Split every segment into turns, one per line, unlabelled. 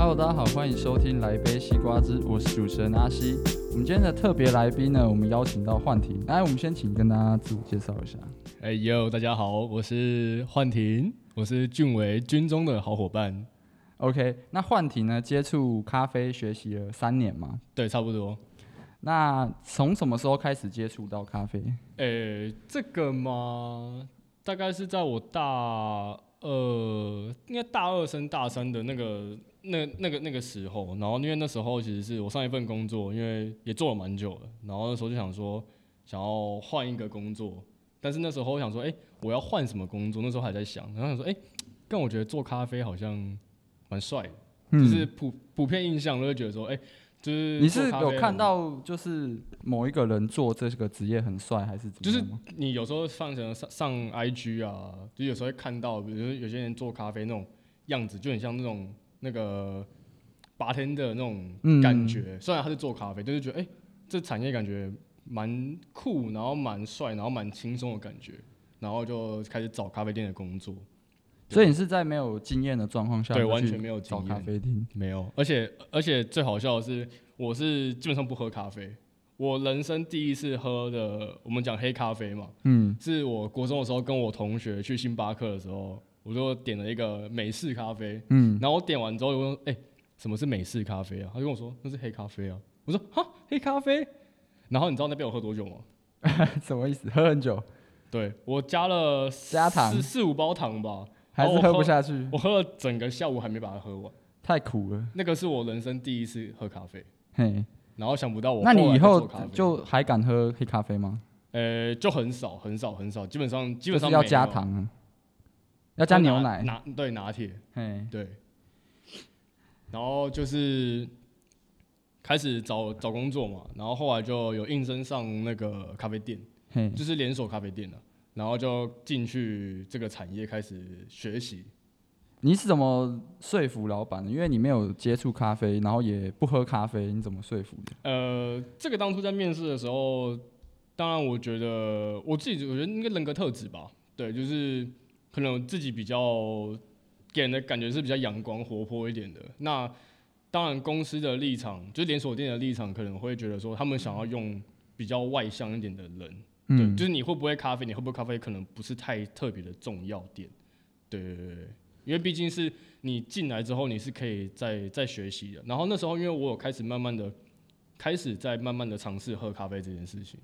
Hello，大家好，欢迎收听来杯西瓜汁，我是主持人阿西。我们今天的特别来宾呢，我们邀请到幻婷。来，我们先请跟大家自我介绍一下。
哎呦，大家好，我是幻婷，我是俊伟军中的好伙伴。
OK，那幻婷呢，接触咖啡学习了三年嘛？
对，差不多。
那从什么时候开始接触到咖啡？
诶，这个嘛，大概是在我大。二，应该大二升大三的那个、那、那个、那个时候，然后因为那时候其实是我上一份工作，因为也做了蛮久了，然后那时候就想说想要换一个工作，但是那时候我想说，哎、欸，我要换什么工作？那时候还在想，然后想说，哎、欸，但我觉得做咖啡好像蛮帅的，嗯、就是普普遍印象都会觉得说，哎、欸。就是
你是有看到，就是某一个人做这个职业很帅，还是怎么？
就是你有时候上上上 IG 啊，就有时候会看到，比如说有些人做咖啡那种样子，就很像那种那个 bartender 的那种感觉。嗯、虽然他是做咖啡，但是觉得哎、欸，这产业感觉蛮酷，然后蛮帅，然后蛮轻松的感觉，然后就开始找咖啡店的工作。
所以你是在没有经验的状况下，
对，完全没有经验。
找咖啡厅
没有，而且而且最好笑的是，我是基本上不喝咖啡。我人生第一次喝的，我们讲黑咖啡嘛，嗯，是我国中的时候跟我同学去星巴克的时候，我就点了一个美式咖啡，嗯，然后我点完之后，我说，哎、欸，什么是美式咖啡啊？他就跟我说那是黑咖啡啊。我说哈，黑咖啡。然后你知道那边我喝多久吗？
什么意思？喝很久？
对，我加了加糖四四五包糖吧。
还是喝不下去。
我喝了整个下午还没把它喝完，
太苦了。
那个是我人生第一次喝咖啡，嘿，然后想不到我。
那你以后就还敢喝黑咖啡吗？
呃，就很少很少很少，基本上基本上
要加糖，要加牛奶，
拿对拿铁，嘿，对。然后就是开始找找工作嘛，然后后来就有应征上那个咖啡店，嘿，就是连锁咖啡店了。然后就进去这个产业开始学习。
你是怎么说服老板的？因为你没有接触咖啡，然后也不喝咖啡，你怎么说服的？
呃，这个当初在面试的时候，当然我觉得我自己我觉得应该人格特质吧，对，就是可能自己比较给人的感觉是比较阳光活泼一点的。那当然公司的立场，就是连锁店的立场，可能会觉得说他们想要用比较外向一点的人。对，就是你会不会咖啡，你会不会咖啡，可能不是太特别的重要点。对对对对，因为毕竟是你进来之后，你是可以再再学习的。然后那时候，因为我有开始慢慢的，开始在慢慢的尝试喝咖啡这件事情。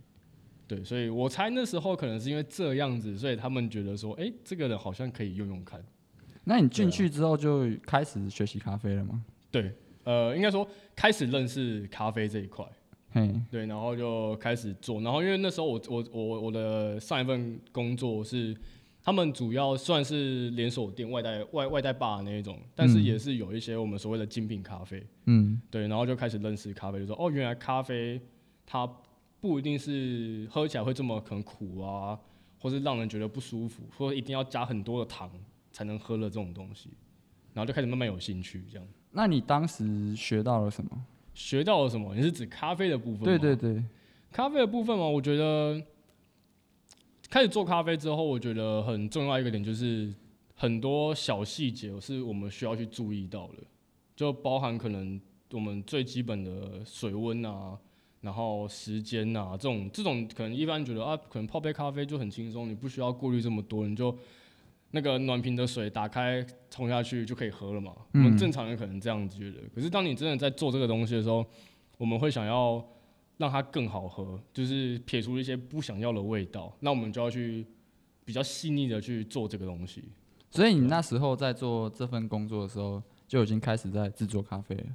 对，所以我猜那时候可能是因为这样子，所以他们觉得说，哎，这个人好像可以用用看。
那你进去之后就开始学习咖啡了吗？
对，呃，应该说开始认识咖啡这一块。嗯，对，然后就开始做，然后因为那时候我我我我的上一份工作是，他们主要算是连锁店外带外外带吧那一种，但是也是有一些我们所谓的精品咖啡，嗯，对，然后就开始认识咖啡，就说哦，原来咖啡它不一定是喝起来会这么很苦啊，或是让人觉得不舒服，或一定要加很多的糖才能喝了这种东西，然后就开始慢慢有兴趣这样。
那你当时学到了什么？
学到了什么？你是指咖啡的部分吗？
对对对，
咖啡的部分嘛，我觉得开始做咖啡之后，我觉得很重要一个点就是很多小细节是我们需要去注意到的，就包含可能我们最基本的水温啊，然后时间啊，这种这种可能一般觉得啊，可能泡杯咖啡就很轻松，你不需要顾虑这么多，你就。那个暖瓶的水打开冲下去就可以喝了嘛？我们正常人可能这样子觉得，可是当你真的在做这个东西的时候，我们会想要让它更好喝，就是撇除一些不想要的味道，那我们就要去比较细腻的去做这个东西。
所以你那时候在做这份工作的时候，就已经开始在制作咖啡了？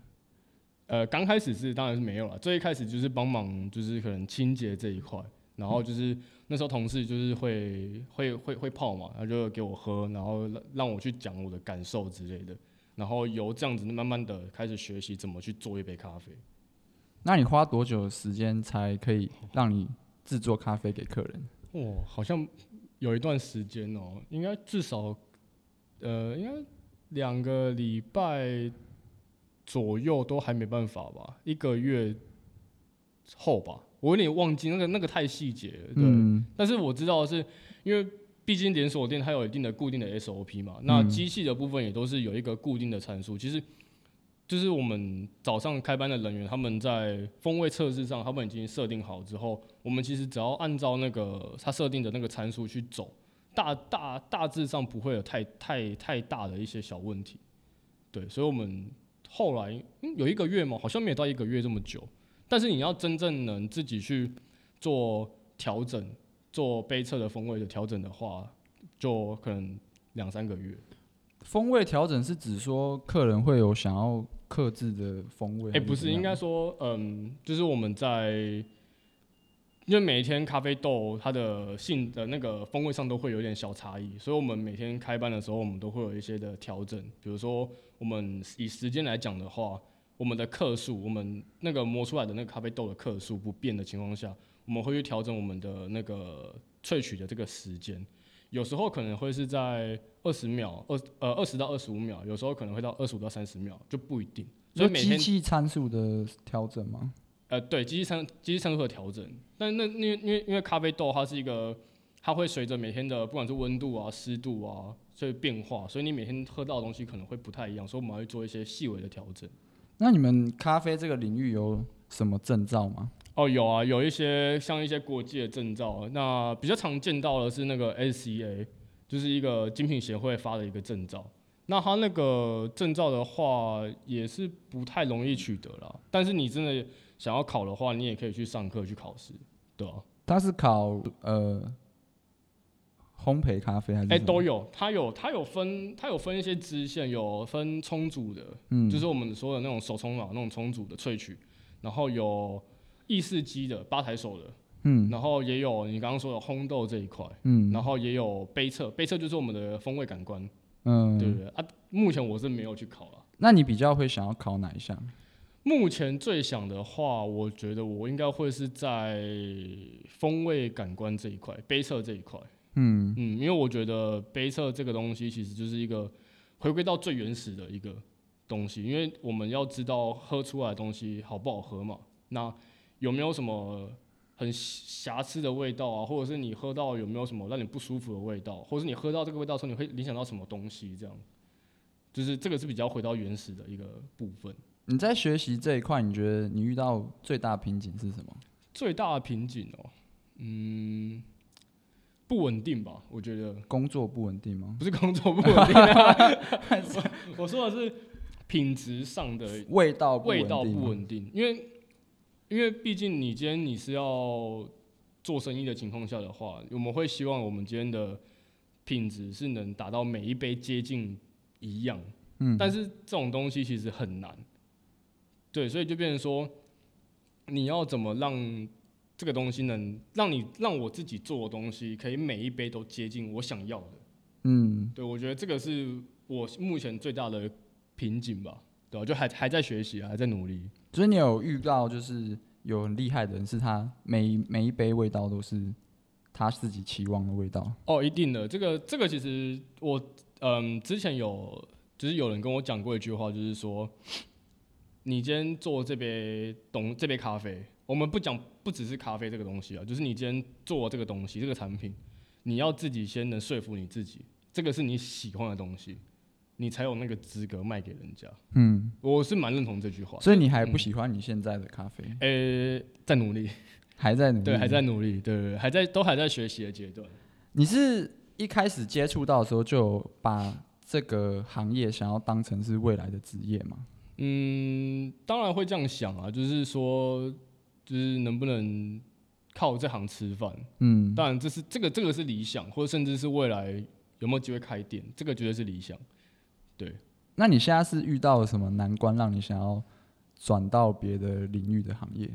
呃，刚开始是当然是没有了，最一开始就是帮忙，就是可能清洁这一块。然后就是那时候同事就是会会会会泡嘛，他就给我喝，然后让让我去讲我的感受之类的，然后由这样子慢慢的开始学习怎么去做一杯咖啡。
那你花多久的时间才可以让你制作咖啡给客人？
哦，好像有一段时间哦，应该至少呃应该两个礼拜左右都还没办法吧，一个月后吧。我有点忘记那个那个太细节了，对。嗯、但是我知道的是，因为毕竟连锁店它有一定的固定的 SOP 嘛，那机器的部分也都是有一个固定的参数。其实就是我们早上开班的人员，他们在风味测试上，他们已经设定好之后，我们其实只要按照那个他设定的那个参数去走，大大大致上不会有太太太大的一些小问题。对，所以我们后来、嗯、有一个月嘛，好像没有到一个月这么久，但是你要真正能自己去做调整，做杯测的风味的调整的话，就可能两三个月。
风味调整是指说客人会有想要克制的风味？哎、
欸，不是，应该说，嗯，就是我们在。因为每一天咖啡豆它的性的那个风味上都会有点小差异，所以我们每天开班的时候，我们都会有一些的调整。比如说，我们以时间来讲的话，我们的克数，我们那个磨出来的那个咖啡豆的克数不变的情况下，我们会去调整我们的那个萃取的这个时间。有时候可能会是在二十秒，二呃二十到二十五秒，有时候可能会到二十五到三十秒，就不一定。
所以每天机器参数的调整吗？
呃，对，机器参机器参数的调整，但那因为因为因为咖啡豆它是一个，它会随着每天的不管是温度啊、湿度啊，所以变化，所以你每天喝到的东西可能会不太一样，所以我们会做一些细微的调整。
那你们咖啡这个领域有什么证照吗？
哦，有啊，有一些像一些国际的证照，那比较常见到的是那个 SCA，就是一个精品协会发的一个证照。那它那个证照的话，也是不太容易取得了，但是你真的。想要考的话，你也可以去上课去考试，对啊。
他是考呃烘焙咖啡还是？哎、
欸，都有，他有他有分，他有分一些支线，有分冲煮的，嗯，就是我们说的那种手冲啊，那种冲煮的萃取，然后有意式机的吧台手的，嗯，然后也有你刚刚说的烘豆这一块，嗯，然后也有杯测，杯测就是我们的风味感官，嗯，对不对？啊，目前我是没有去考了。
那你比较会想要考哪一项？
目前最想的话，我觉得我应该会是在风味感官这一块，杯测这一块。嗯嗯，因为我觉得杯测这个东西其实就是一个回归到最原始的一个东西，因为我们要知道喝出来的东西好不好喝嘛。那有没有什么很瑕疵的味道啊？或者是你喝到有没有什么让你不舒服的味道？或者是你喝到这个味道的时候，你会联想到什么东西？这样，就是这个是比较回到原始的一个部分。
你在学习这一块，你觉得你遇到最大的瓶颈是什么？
最大的瓶颈哦，嗯，不稳定吧？我觉得
工作不稳定吗？
不是工作不稳定啊，我说的是品质上的
味 道
味道不稳定，因为因为毕竟你今天你是要做生意的情况下的话，我们会希望我们今天的品质是能达到每一杯接近一样，嗯，但是这种东西其实很难。对，所以就变成说，你要怎么让这个东西能让你让我自己做的东西，可以每一杯都接近我想要的。嗯，对，我觉得这个是我目前最大的瓶颈吧，对吧？就还还在学习，还在努力。
所以你有遇到就是有很厉害的人，是他每每一杯味道都是他自己期望的味道。
哦，一定的，这个这个其实我嗯之前有就是有人跟我讲过一句话，就是说。你今天做这杯东这杯咖啡，我们不讲不只是咖啡这个东西啊，就是你今天做这个东西这个产品，你要自己先能说服你自己，这个是你喜欢的东西，你才有那个资格卖给人家。嗯，我是蛮认同这句话。
所以你还不喜欢你现在的咖啡？
呃、嗯欸，在努力，
还在努力，
对，还在努力，对，还在都还在学习的阶段。
你是一开始接触到的时候就把这个行业想要当成是未来的职业吗？
嗯，当然会这样想啊，就是说，就是能不能靠这行吃饭？嗯，当然这是这个这个是理想，或者甚至是未来有没有机会开店，这个绝对是理想。对，
那你现在是遇到了什么难关，让你想要转到别的领域的行业？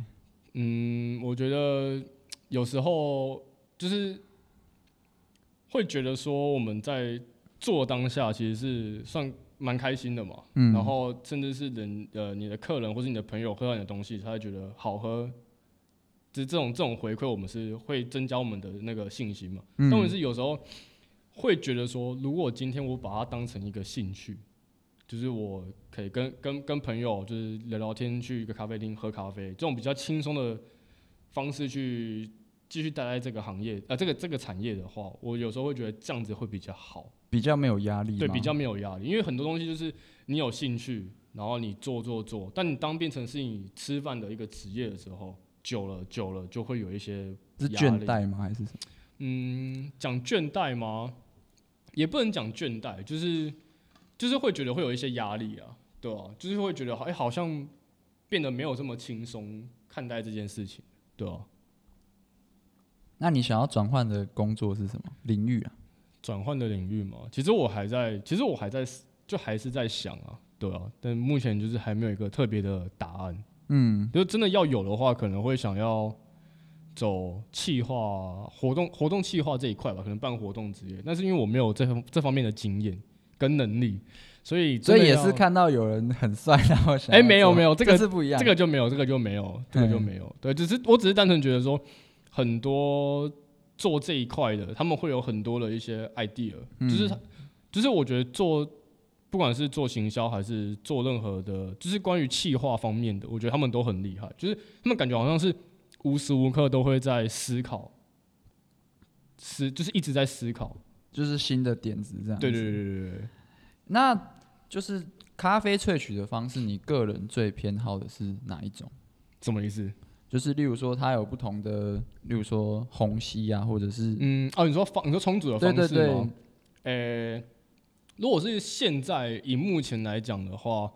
嗯，我觉得有时候就是会觉得说我们在做当下其实是算。蛮开心的嘛，嗯，然后甚至是人呃，你的客人或是你的朋友喝到你的东西，他会觉得好喝，就是这种这种回馈，我们是会增加我们的那个信心嘛。嗯，但是有时候会觉得说，如果今天我把它当成一个兴趣，就是我可以跟跟跟朋友就是聊聊天，去一个咖啡厅喝咖啡，这种比较轻松的方式去继续待在这个行业啊，呃，这个这个产业的话，我有时候会觉得这样子会比较好。
比较没有压力，
对，比较没有压力，因为很多东西就是你有兴趣，然后你做做做，但你当变成是你吃饭的一个职业的时候，久了久了就会有一些
是倦怠吗？还是什么？
嗯，讲倦怠吗？也不能讲倦怠，就是就是会觉得会有一些压力啊，对啊，就是会觉得哎、欸，好像变得没有这么轻松看待这件事情，对啊。
那你想要转换的工作是什么领域啊？
转换的领域嘛，其实我还在，其实我还在，就还是在想啊，对啊，但目前就是还没有一个特别的答案。嗯，就真的要有的话，可能会想要走企划活动、活动企划这一块吧，可能办活动职业。但是因为我没有这这方面的经验跟能力，所以
所以也是看到有人很帅，然后想，
哎、欸，没有没有，这个
是不一样，
这个就没有，这个就没有，这个就没有。对，只是我只是单纯觉得说。很多做这一块的，他们会有很多的一些 idea，、嗯、就是他，就是我觉得做，不管是做行销还是做任何的，就是关于企划方面的，我觉得他们都很厉害，就是他们感觉好像是无时无刻都会在思考，思就是一直在思考，
就是新的点子这样。
对对对对对。
那就是咖啡萃取的方式，你个人最偏好的是哪一种？
什么意思？
就是例如说，它有不同的，例如说虹吸啊，或者是
嗯哦，你说方，你说冲煮的方式吗？
对对对。
呃、欸，如果是现在以目前来讲的话，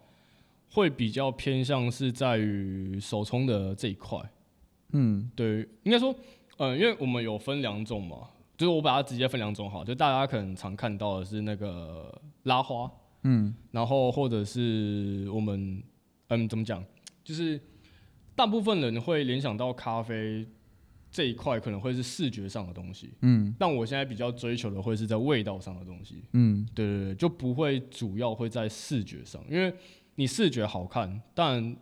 会比较偏向是在于手冲的这一块。嗯，对，应该说，呃，因为我们有分两种嘛，就是我把它直接分两种好，就大家可能常看到的是那个拉花，嗯，然后或者是我们，嗯，怎么讲，就是。大部分人会联想到咖啡这一块，可能会是视觉上的东西。嗯，但我现在比较追求的会是在味道上的东西。嗯，对对对，就不会主要会在视觉上，因为你视觉好看，当然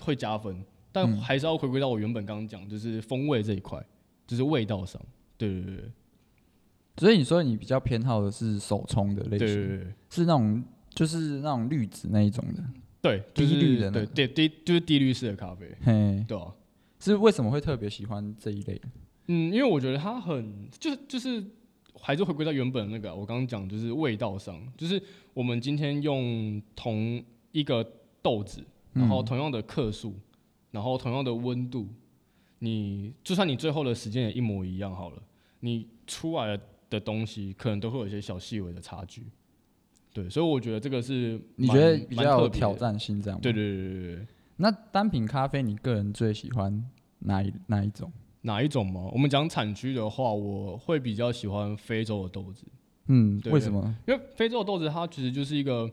会加分，但还是要回归到我原本刚刚讲，就是风味这一块，就是味道上。对对对，
所以你说你比较偏好的是手冲的类型，
对对对，
是那种就是那种滤纸那一种的。
对，
低滤的，
对对低就是低滤式的咖啡，嘿，对啊，
是为什么会特别喜欢这一类？
嗯，因为我觉得它很，就是就是还是回归到原本的那个，我刚刚讲就是味道上，就是我们今天用同一个豆子，然后同样的克数，然后同样的温度，你就算你最后的时间也一模一样好了，你出来的东西可能都会有一些小细微的差距。对，所以我觉得这个是
你觉得比较有挑战性，这样。
对对对对对。
那单品咖啡，你个人最喜欢哪一哪一种？
哪一种吗？我们讲产区的话，我会比较喜欢非洲的豆子。
嗯，对为什么？
因为非洲的豆子它其实就是一个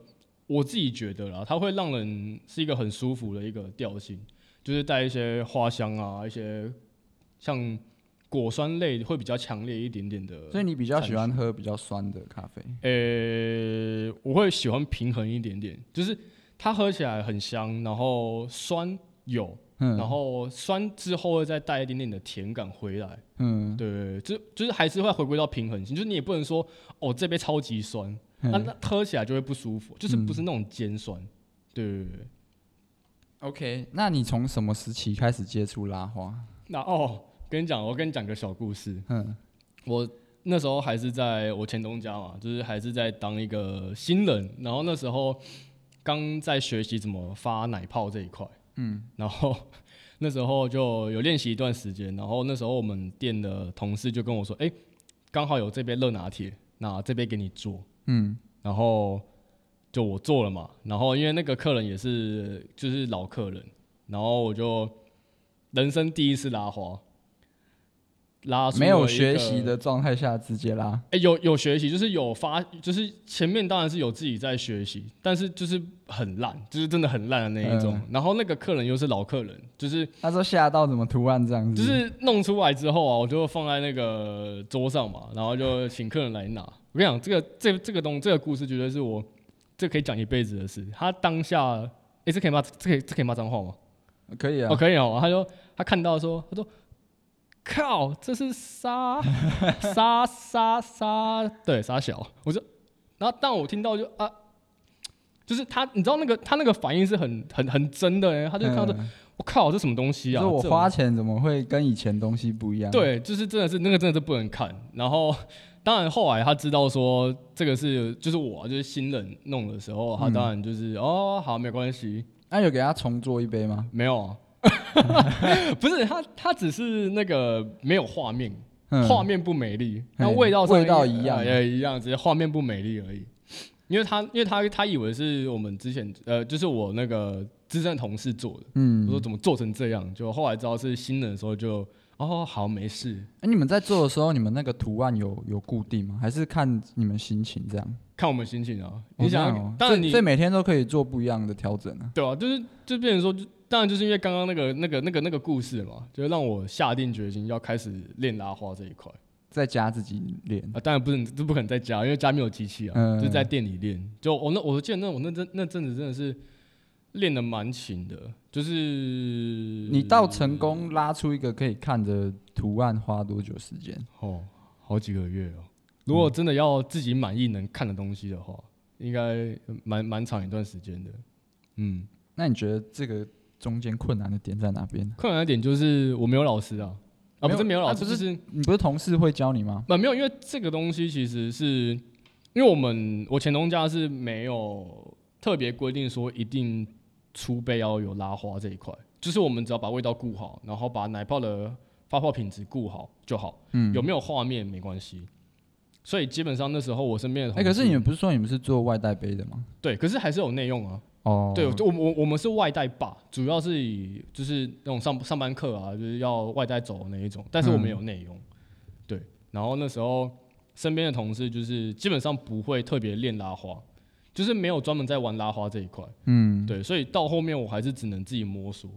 我自己觉得啦，它会让人是一个很舒服的一个调性，就是带一些花香啊，一些像。果酸类会比较强烈一点点的，
所以你比较喜欢喝比较酸的咖啡？
呃、欸，我会喜欢平衡一点点，就是它喝起来很香，然后酸有，嗯、然后酸之后会再带一点点的甜感回来。嗯，对，就就是还是会回归到平衡性，就是你也不能说哦这杯超级酸，那、嗯、那喝起来就会不舒服，就是不是那种尖酸。嗯、对对对。
OK，那你从什么时期开始接触拉花？
那哦。跟你讲，我跟你讲个小故事。嗯，我那时候还是在我前东家嘛，就是还是在当一个新人，然后那时候刚在学习怎么发奶泡这一块。嗯，然后那时候就有练习一段时间，然后那时候我们店的同事就跟我说：“哎、欸，刚好有这杯热拿铁，那这杯给你做。”嗯，然后就我做了嘛，然后因为那个客人也是就是老客人，然后我就人生第一次拉花。拉
没有学习的状态下直接拉，
哎、欸，有有学习，就是有发，就是前面当然是有自己在学习，但是就是很烂，就是真的很烂的那一种。嗯、然后那个客人又是老客人，就是
他说吓到怎么图案这样子，
就是弄出来之后啊，我就放在那个桌上嘛，然后就请客人来拿。我跟你讲，这个这这个东这个故事绝对是我这个、可以讲一辈子的事。他当下，哎、欸，这可以骂，这可以这可以骂脏话吗？
可以啊，
哦，可以哦。他说他看到说，他说。靠，这是沙沙沙沙，对沙小，我就，然后但我听到就啊，就是他，你知道那个他那个反应是很很很真的欸，他就看到我、嗯、靠，这什么东西啊？
就我花钱怎么会跟以前东西不一样？
对，就是真的是那个真的是不能看。然后当然后来他知道说这个是就是我就是新人弄的时候，他当然就是、嗯、哦好没关系。
那有给他重做一杯吗？
没有啊，不是他他只是那个没有画面，画、嗯、面不美丽，那味道
味道一样
也、呃、一样，只是画面不美丽而已。因为他，因为他，他以为是我们之前，呃，就是我那个资深同事做的。嗯，我说怎么做成这样？就后来知道是新人的时候就，就哦，好，没事。
哎、欸，你们在做的时候，你们那个图案有有固定吗？还是看你们心情这样？
看我们心情啊。你想，哦、
当然你所以每天都可以做不一样的调整啊。
对啊，就是就变成说，就当然就是因为刚刚那个那个那个那个故事嘛，就让我下定决心要开始练拉花这一块。
在家自己练
啊，当然不是，这不可能在家，因为家没有机器啊，嗯、就在店里练。就我那，我记得那我那阵那阵子真的是练的蛮勤的，就是
你到成功拉出一个可以看的图案花多久时间？
哦，好几个月哦。如果真的要自己满意能看的东西的话，嗯、应该蛮蛮长一段时间的。嗯，
那你觉得这个中间困难的点在哪边？
困难的点就是我没有老师啊。啊，不是没有老师，就、啊、是
你不是同事会教你吗？
啊，没有，因为这个东西其实是，因为我们我前东家是没有特别规定说一定出杯要有拉花这一块，就是我们只要把味道顾好，然后把奶泡的发泡品质顾好就好。嗯，有没有画面没关系。所以基本上那时候我身边的同事，哎、欸，可
是你们不是说你们是做外带杯的吗？
对，可是还是有内用啊。哦，对，我我我们是外带吧，主要是以就是那种上上班课啊，就是要外带走的那一种，但是我们有内容，嗯、对。然后那时候身边的同事就是基本上不会特别练拉花，就是没有专门在玩拉花这一块，嗯，对。所以到后面我还是只能自己摸索，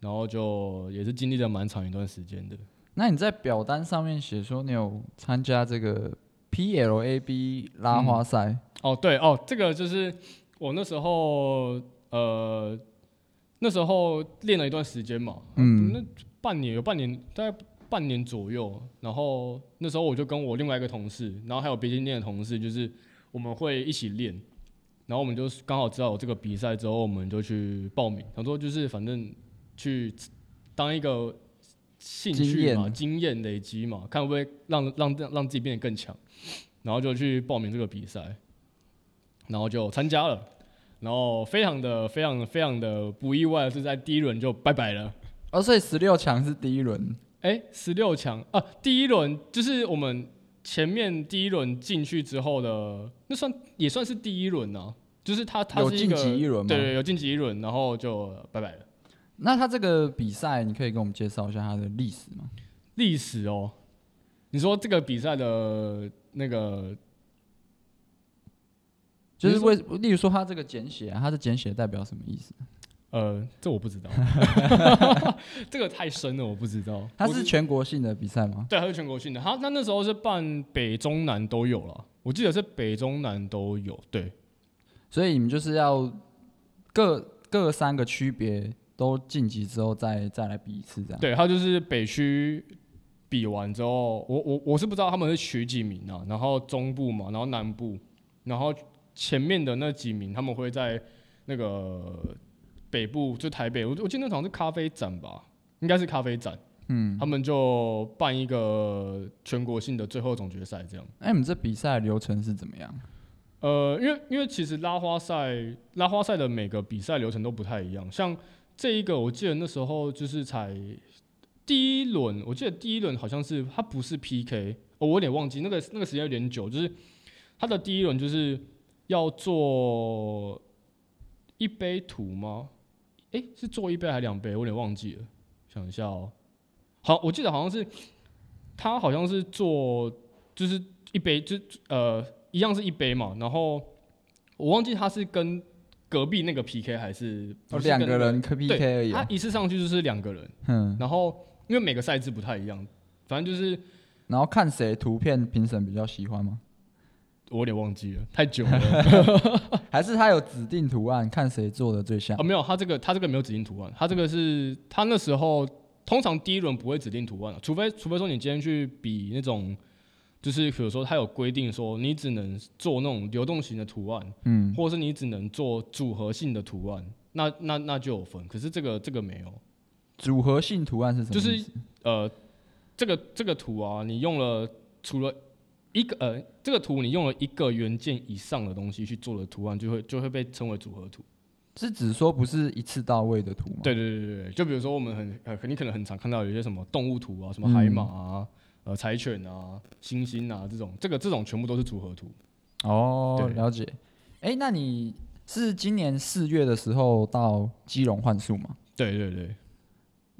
然后就也是经历了蛮长一段时间的。
那你在表单上面写说你有参加这个 PLAB 拉花赛？
嗯、哦，对哦，这个就是。我那时候，呃，那时候练了一段时间嘛，嗯，那半年有半年，大概半年左右。然后那时候我就跟我另外一个同事，然后还有别间店的同事，就是我们会一起练。然后我们就刚好知道有这个比赛之后，我们就去报名。想说就是反正去当一个兴趣嘛，经验累积嘛，看会不会让让让让自己变得更强。然后就去报名这个比赛。然后就参加了，然后非常的、非常、非常的不意外的是，在第一轮就拜拜了。
哦，所以十六强是第一轮？
哎，十六强啊，第一轮就是我们前面第一轮进去之后的，那算也算是第一轮啊。就是他他是一个
有晋级一轮吗？
对对，有晋级一轮，然后就拜拜了。
那他这个比赛，你可以给我们介绍一下他的历史吗？
历史哦，你说这个比赛的那个。
就是为，例如说他这个简写啊，他的简写代表什么意思？
呃，这我不知道，这个太深了，我不知道。
他是全国性的比赛吗？
对，他是全国性的。他那那时候是办北中南都有了，我记得是北中南都有。对，
所以你们就是要各各三个区别都晋级之后再，再再来比一次这样。
对，他就是北区比完之后，我我我是不知道他们是取几名啊，然后中部嘛，然后南部，然后。前面的那几名，他们会在那个北部，就台北，我我记得那好像是咖啡展吧，应该是咖啡展。嗯，他们就办一个全国性的最后总决赛这样。
哎、欸，你们这比赛流程是怎么样？
呃，因为因为其实拉花赛拉花赛的每个比赛流程都不太一样，像这一个，我记得那时候就是才第一轮，我记得第一轮好像是它不是 PK，哦，我有点忘记那个那个时间有点久，就是它的第一轮就是。要做一杯图吗？诶、欸，是做一杯还是两杯？我有点忘记了，想一下哦、喔。好，我记得好像是他好像是做就是一杯，就呃一样是一杯嘛。然后我忘记他是跟隔壁那个 PK 还是
两、个人 PK 而已。
他一次上去就是两个人，嗯。然后因为每个赛制不太一样，反正就是
然后看谁图片评审比较喜欢吗？
我有点忘记了，太久了。
还是他有指定图案，看谁做的最像？
哦，没有，他这个他这个没有指定图案，他这个是他那时候通常第一轮不会指定图案，除非除非说你今天去比那种就是比如说他有规定说你只能做那种流动型的图案，
嗯，
或者是你只能做组合性的图案，那那那就有分。可是这个这个没有。
组合性图案是什么？
就是呃，这个这个图啊，你用了除了一个呃，这个图你用了一个元件以上的东西去做的图案，就会就会被称为组合图。
是指说不是一次到位的图吗？
对对对对，就比如说我们很呃，你可能很常看到有一些什么动物图啊，什么海马啊、嗯、呃柴犬啊、猩猩啊这种，这个这种全部都是组合图。
哦，
对
了解。哎、欸，那你是今年四月的时候到基隆幻术吗？
对对对。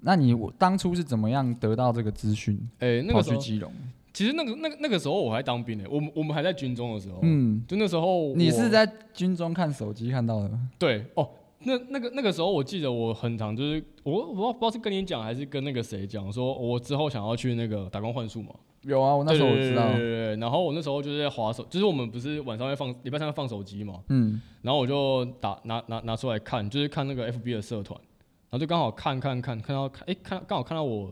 那你我当初是怎么样得到这个资讯？哎、欸，那个去基隆。
其实那个那个那个时候我还当兵呢，我们我们还在军中的时候，
嗯，
就那时候
你是在军中看手机看到的
吗？对哦，那那个那个时候我记得我很常就是我我不知道是跟你讲还是跟那个谁讲，说我之后想要去那个打工换宿嘛。
有啊，我那时候我知道。
对然后我那时候就是在滑手，就是我们不是晚上会放礼拜三会放手机嘛，嗯，然后我就打拿拿拿出来看，就是看那个 FB 的社团，然后就刚好看看看看到看哎看刚好看到我。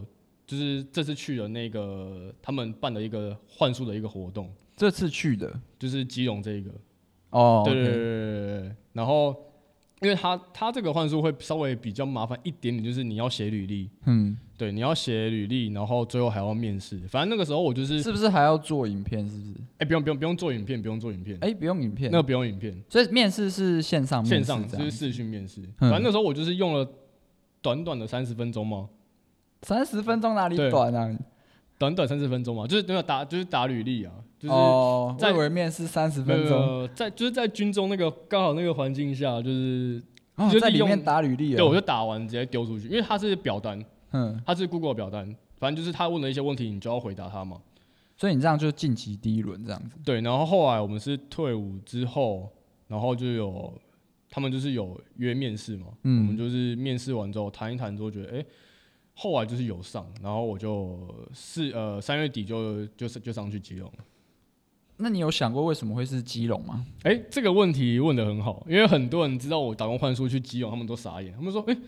就是这次去了那个他们办的一个幻术的一个活动，
这次去的
就是基隆这一个
哦，
对对对对对。然后，因为他他这个幻术会稍微比较麻烦一点点，就是你要写履历，嗯，对，你要写履历，然后最后还要面试。反正那个时候我就是
是不是还要做影片？是不是？
哎，不用不用不用做影片，不用做影片，
哎，不用影片，
那个不用影片。
所以面试是线上面，
线上就是视讯面试。反正那时候我就是用了短短的三十分钟嘛。
三十分钟哪里短啊？
短短三十分钟嘛，就是没有打，就是打履历啊，就是
在为面试三十分钟，
在就是在军中那个刚好那个环境下，就是
就在里面打履历，
对，我就打完直接丢出去，因为它是表单，嗯，它是 Google 表单，反正就是他问了一些问题，你就要回答他嘛，
所以你这样就晋级第一轮这样子。
对，然后后来我们是退伍之后，然后就有他们就是有约面试嘛，嗯，我们就是面试完之后谈一谈之后觉得，哎。后来就是有上，然后我就四呃三月底就就是就上去基隆。
那你有想过为什么会是基隆吗？
哎、欸，这个问题问的很好，因为很多人知道我打工换宿去基隆，他们都傻眼，他们说：“哎、欸，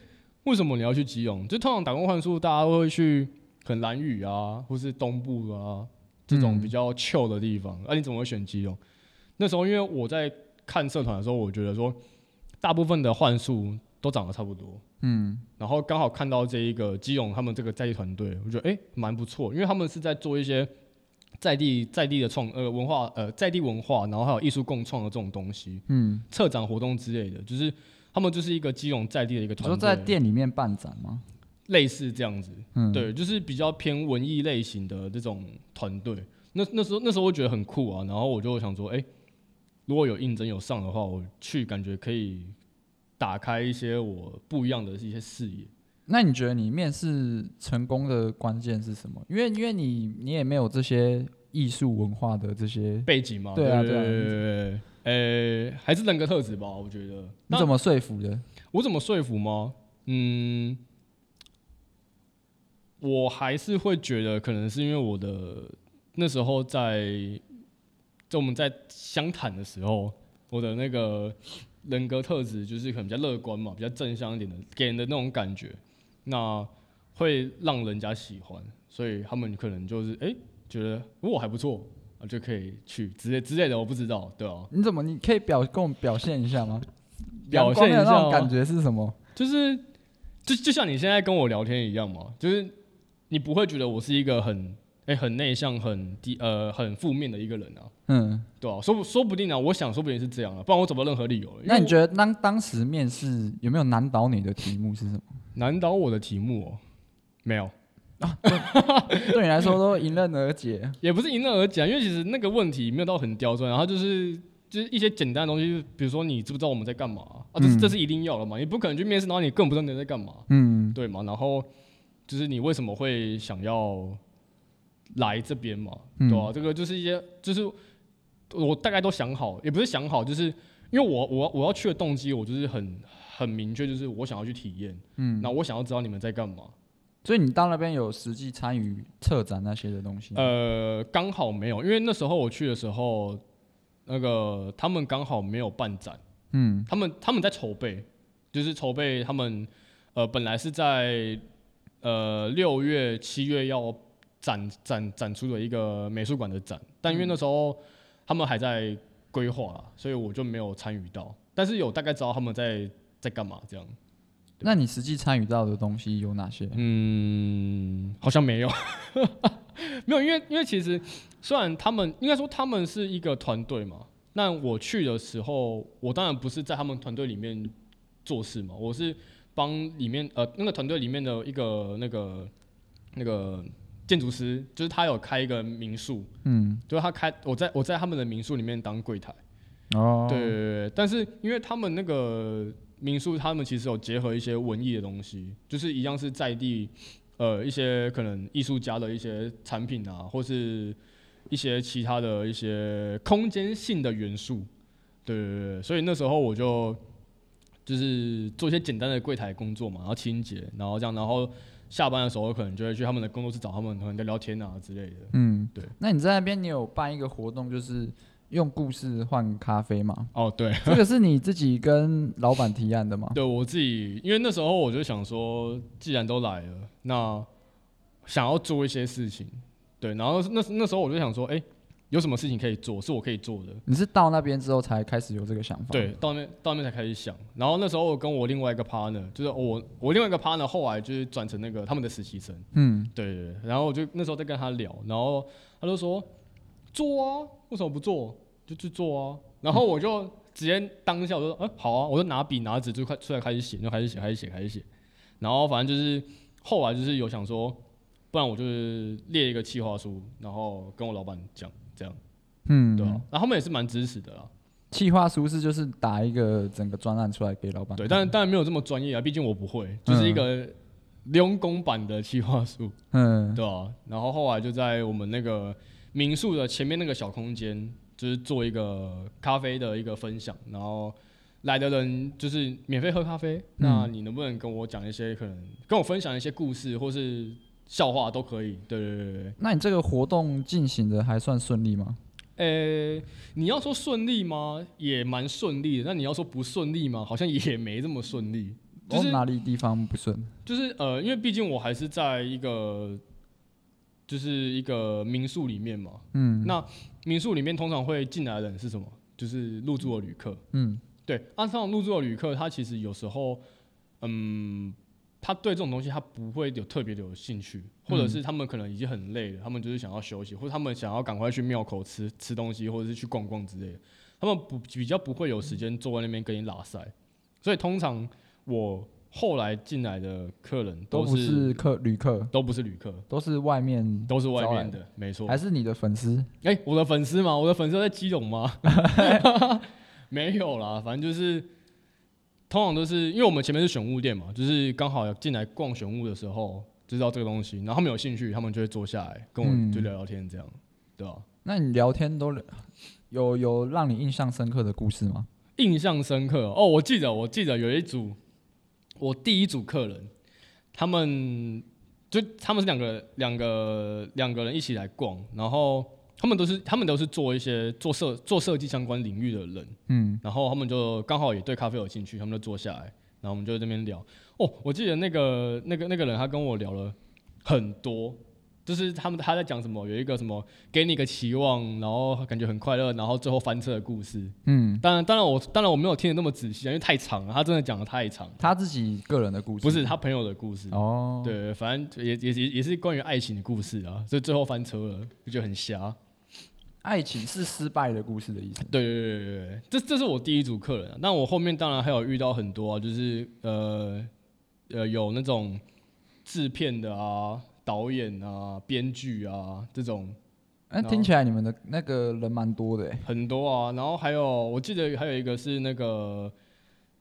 为什么你要去基隆？”就通常打工换宿，大家都会去很蓝屿啊，或是东部啊这种比较 chill 的地方。那、嗯啊、你怎么会选基隆？那时候因为我在看社团的时候，我觉得说大部分的换宿都长得差不多。嗯，然后刚好看到这一个基隆他们这个在地团队，我觉得哎蛮不错，因为他们是在做一些在地在地的创呃文化呃在地文化，然后还有艺术共创的这种东西，嗯，策展活动之类的，就是他们就是一个基隆在地的一个团队。
说在店里面办展吗？
类似这样子，嗯，对，就是比较偏文艺类型的这种团队。那那时候那时候我觉得很酷啊，然后我就想说，哎，如果有应征有上的话，我去感觉可以。打开一些我不一样的一些视野。
那你觉得你面试成功的关键是什么？因为因为你你也没有这些艺术文化的这些
背景嘛。
对啊对啊。
呃、欸，还是人格特质吧，我觉得。
你怎么说服的？
我怎么说服吗？嗯，我还是会觉得可能是因为我的那时候在就我们在相谈的时候，我的那个。人格特质就是可能比较乐观嘛，比较正向一点的，给人的那种感觉，那会让人家喜欢，所以他们可能就是哎、欸、觉得我还不错啊，就可以去之类之类的，我不知道，对啊。
你怎么你可以表跟我表现一下吗？表现一下那种感觉是什么？
就是就就像你现在跟我聊天一样嘛，就是你不会觉得我是一个很。哎、欸，很内向、很低、呃，很负面的一个人啊。嗯，对啊，说不说不定啊，我想说不定是这样啊，不然我找不到任何理由。
那你觉得当当时面试有没有难倒你的题目是什么？
难倒我的题目哦，没有啊。
对，对你来说都迎刃而解，
也不是迎刃而解，因为其实那个问题没有到很刁钻，然后就是就是一些简单的东西，比如说你知不知道我们在干嘛啊？啊这是、嗯、这是一定要的嘛，你不可能去面试，然后你根本不知道你在干嘛。嗯，对嘛。然后就是你为什么会想要？来这边嘛，对吧、啊？嗯、这个就是一些，就是我大概都想好，也不是想好，就是因为我我我要去的动机，我就是很很明确，就是我想要去体验，嗯，那我想要知道你们在干嘛。
所以你到那边有实际参与策展那些的东西？
呃，刚好没有，因为那时候我去的时候，那个他们刚好没有办展，嗯，他们他们在筹备，就是筹备他们呃本来是在呃六月七月要。展展展出的一个美术馆的展，但因为那时候他们还在规划，所以我就没有参与到。但是有大概知道他们在在干嘛这样。
那你实际参与到的东西有哪些？
嗯，好像没有，没有，因为因为其实虽然他们应该说他们是一个团队嘛，那我去的时候，我当然不是在他们团队里面做事嘛，我是帮里面呃那个团队里面的一个那个那个建筑师，就是他有开一个民宿，嗯，就是他开我在我在他们的民宿里面当柜台，哦，对对对，但是因为他们那个。民宿他们其实有结合一些文艺的东西，就是一样是在地，呃，一些可能艺术家的一些产品啊，或是一些其他的一些空间性的元素，对对对，所以那时候我就就是做一些简单的柜台工作嘛，然后清洁，然后这样，然后下班的时候可能就会去他们的工作室找他们，可能聊聊天啊之类的。嗯，对。
那你在那边你有办一个活动，就是。用故事换咖啡吗？
哦，对，
这个是你自己跟老板提案的吗？
对，我自己，因为那时候我就想说，既然都来了，那想要做一些事情，对，然后那那时候我就想说，哎，有什么事情可以做，是我可以做的。
你是到那边之后才开始有这个想法？
对，到那边到那边才开始想。然后那时候我跟我另外一个 partner，就是我我另外一个 partner 后来就是转成那个他们的实习生。嗯，对对对。然后我就那时候在跟他聊，然后他就说做啊，为什么不做？就去做啊，然后我就直接当下我就说，嗯、欸，好啊，我就拿笔拿纸就快出来开始写，就开始写，开始写，开始写。然后反正就是后来就是有想说，不然我就是列一个企划书，然后跟我老板讲这样，嗯，对啊。然后他们也是蛮支持的啦。
企划书是就是打一个整个专案出来给老板，
对，但当然没有这么专业啊，毕竟我不会，就是一个用工版的企划书，嗯，对啊。然后后来就在我们那个民宿的前面那个小空间。就是做一个咖啡的一个分享，然后来的人就是免费喝咖啡。嗯、那你能不能跟我讲一些可能跟我分享一些故事或是笑话都可以？对对对对。
那你这个活动进行的还算顺利吗？
呃、欸，你要说顺利吗？也蛮顺利的。那你要说不顺利吗？好像也没这么顺利。就是、
哦、哪里地方不顺？
就是呃，因为毕竟我还是在一个。就是一个民宿里面嘛，嗯，那民宿里面通常会进来的人是什么？就是入住的旅客，嗯，对，按上入住的旅客，他其实有时候，嗯，他对这种东西他不会有特别的有兴趣，或者是他们可能已经很累了，他们就是想要休息，或者他们想要赶快去庙口吃吃东西，或者是去逛逛之类的，他们不比较不会有时间坐在那边跟你拉塞，所以通常我。后来进来的客人都，
是客旅客，
都不是旅客，
都是外面，
都是外面的，没错。
还是你的粉丝？
哎、欸，我的粉丝吗？我的粉丝在基隆吗？没有啦，反正就是，通常都是因为我们前面是选物店嘛，就是刚好进来逛选物的时候，就知道这个东西，然后他们有兴趣，他们就会坐下来跟我就聊聊天，这样，嗯、对吧？
那你聊天都有有让你印象深刻的故事吗？
印象深刻哦，我记得，我记得有一组。我第一组客人，他们就他们是两个两个两个人一起来逛，然后他们都是他们都是做一些做设做设计相关领域的人，嗯，然后他们就刚好也对咖啡有兴趣，他们就坐下来，然后我们就在那边聊。哦，我记得那个那个那个人他跟我聊了很多。就是他们他在讲什么，有一个什么给你个期望，然后感觉很快乐，然后最后翻车的故事。嗯，当然当然我当然我没有听得那么仔细，因为太长了，他真的讲的太长。
他自己个人的故事，
不是他朋友的故事。哦，对，反正也也也也是关于爱情的故事啊，所以最后翻车了，就觉得很瞎。
爱情是失败的故事的意思。
对对对对对，这这是我第一组客人啊。那我后面当然还有遇到很多啊，就是呃呃有那种制片的啊。导演啊，编剧啊，这种，
哎，听起来你们的那个人蛮多的，
很多啊。然后还有，我记得还有一个是那个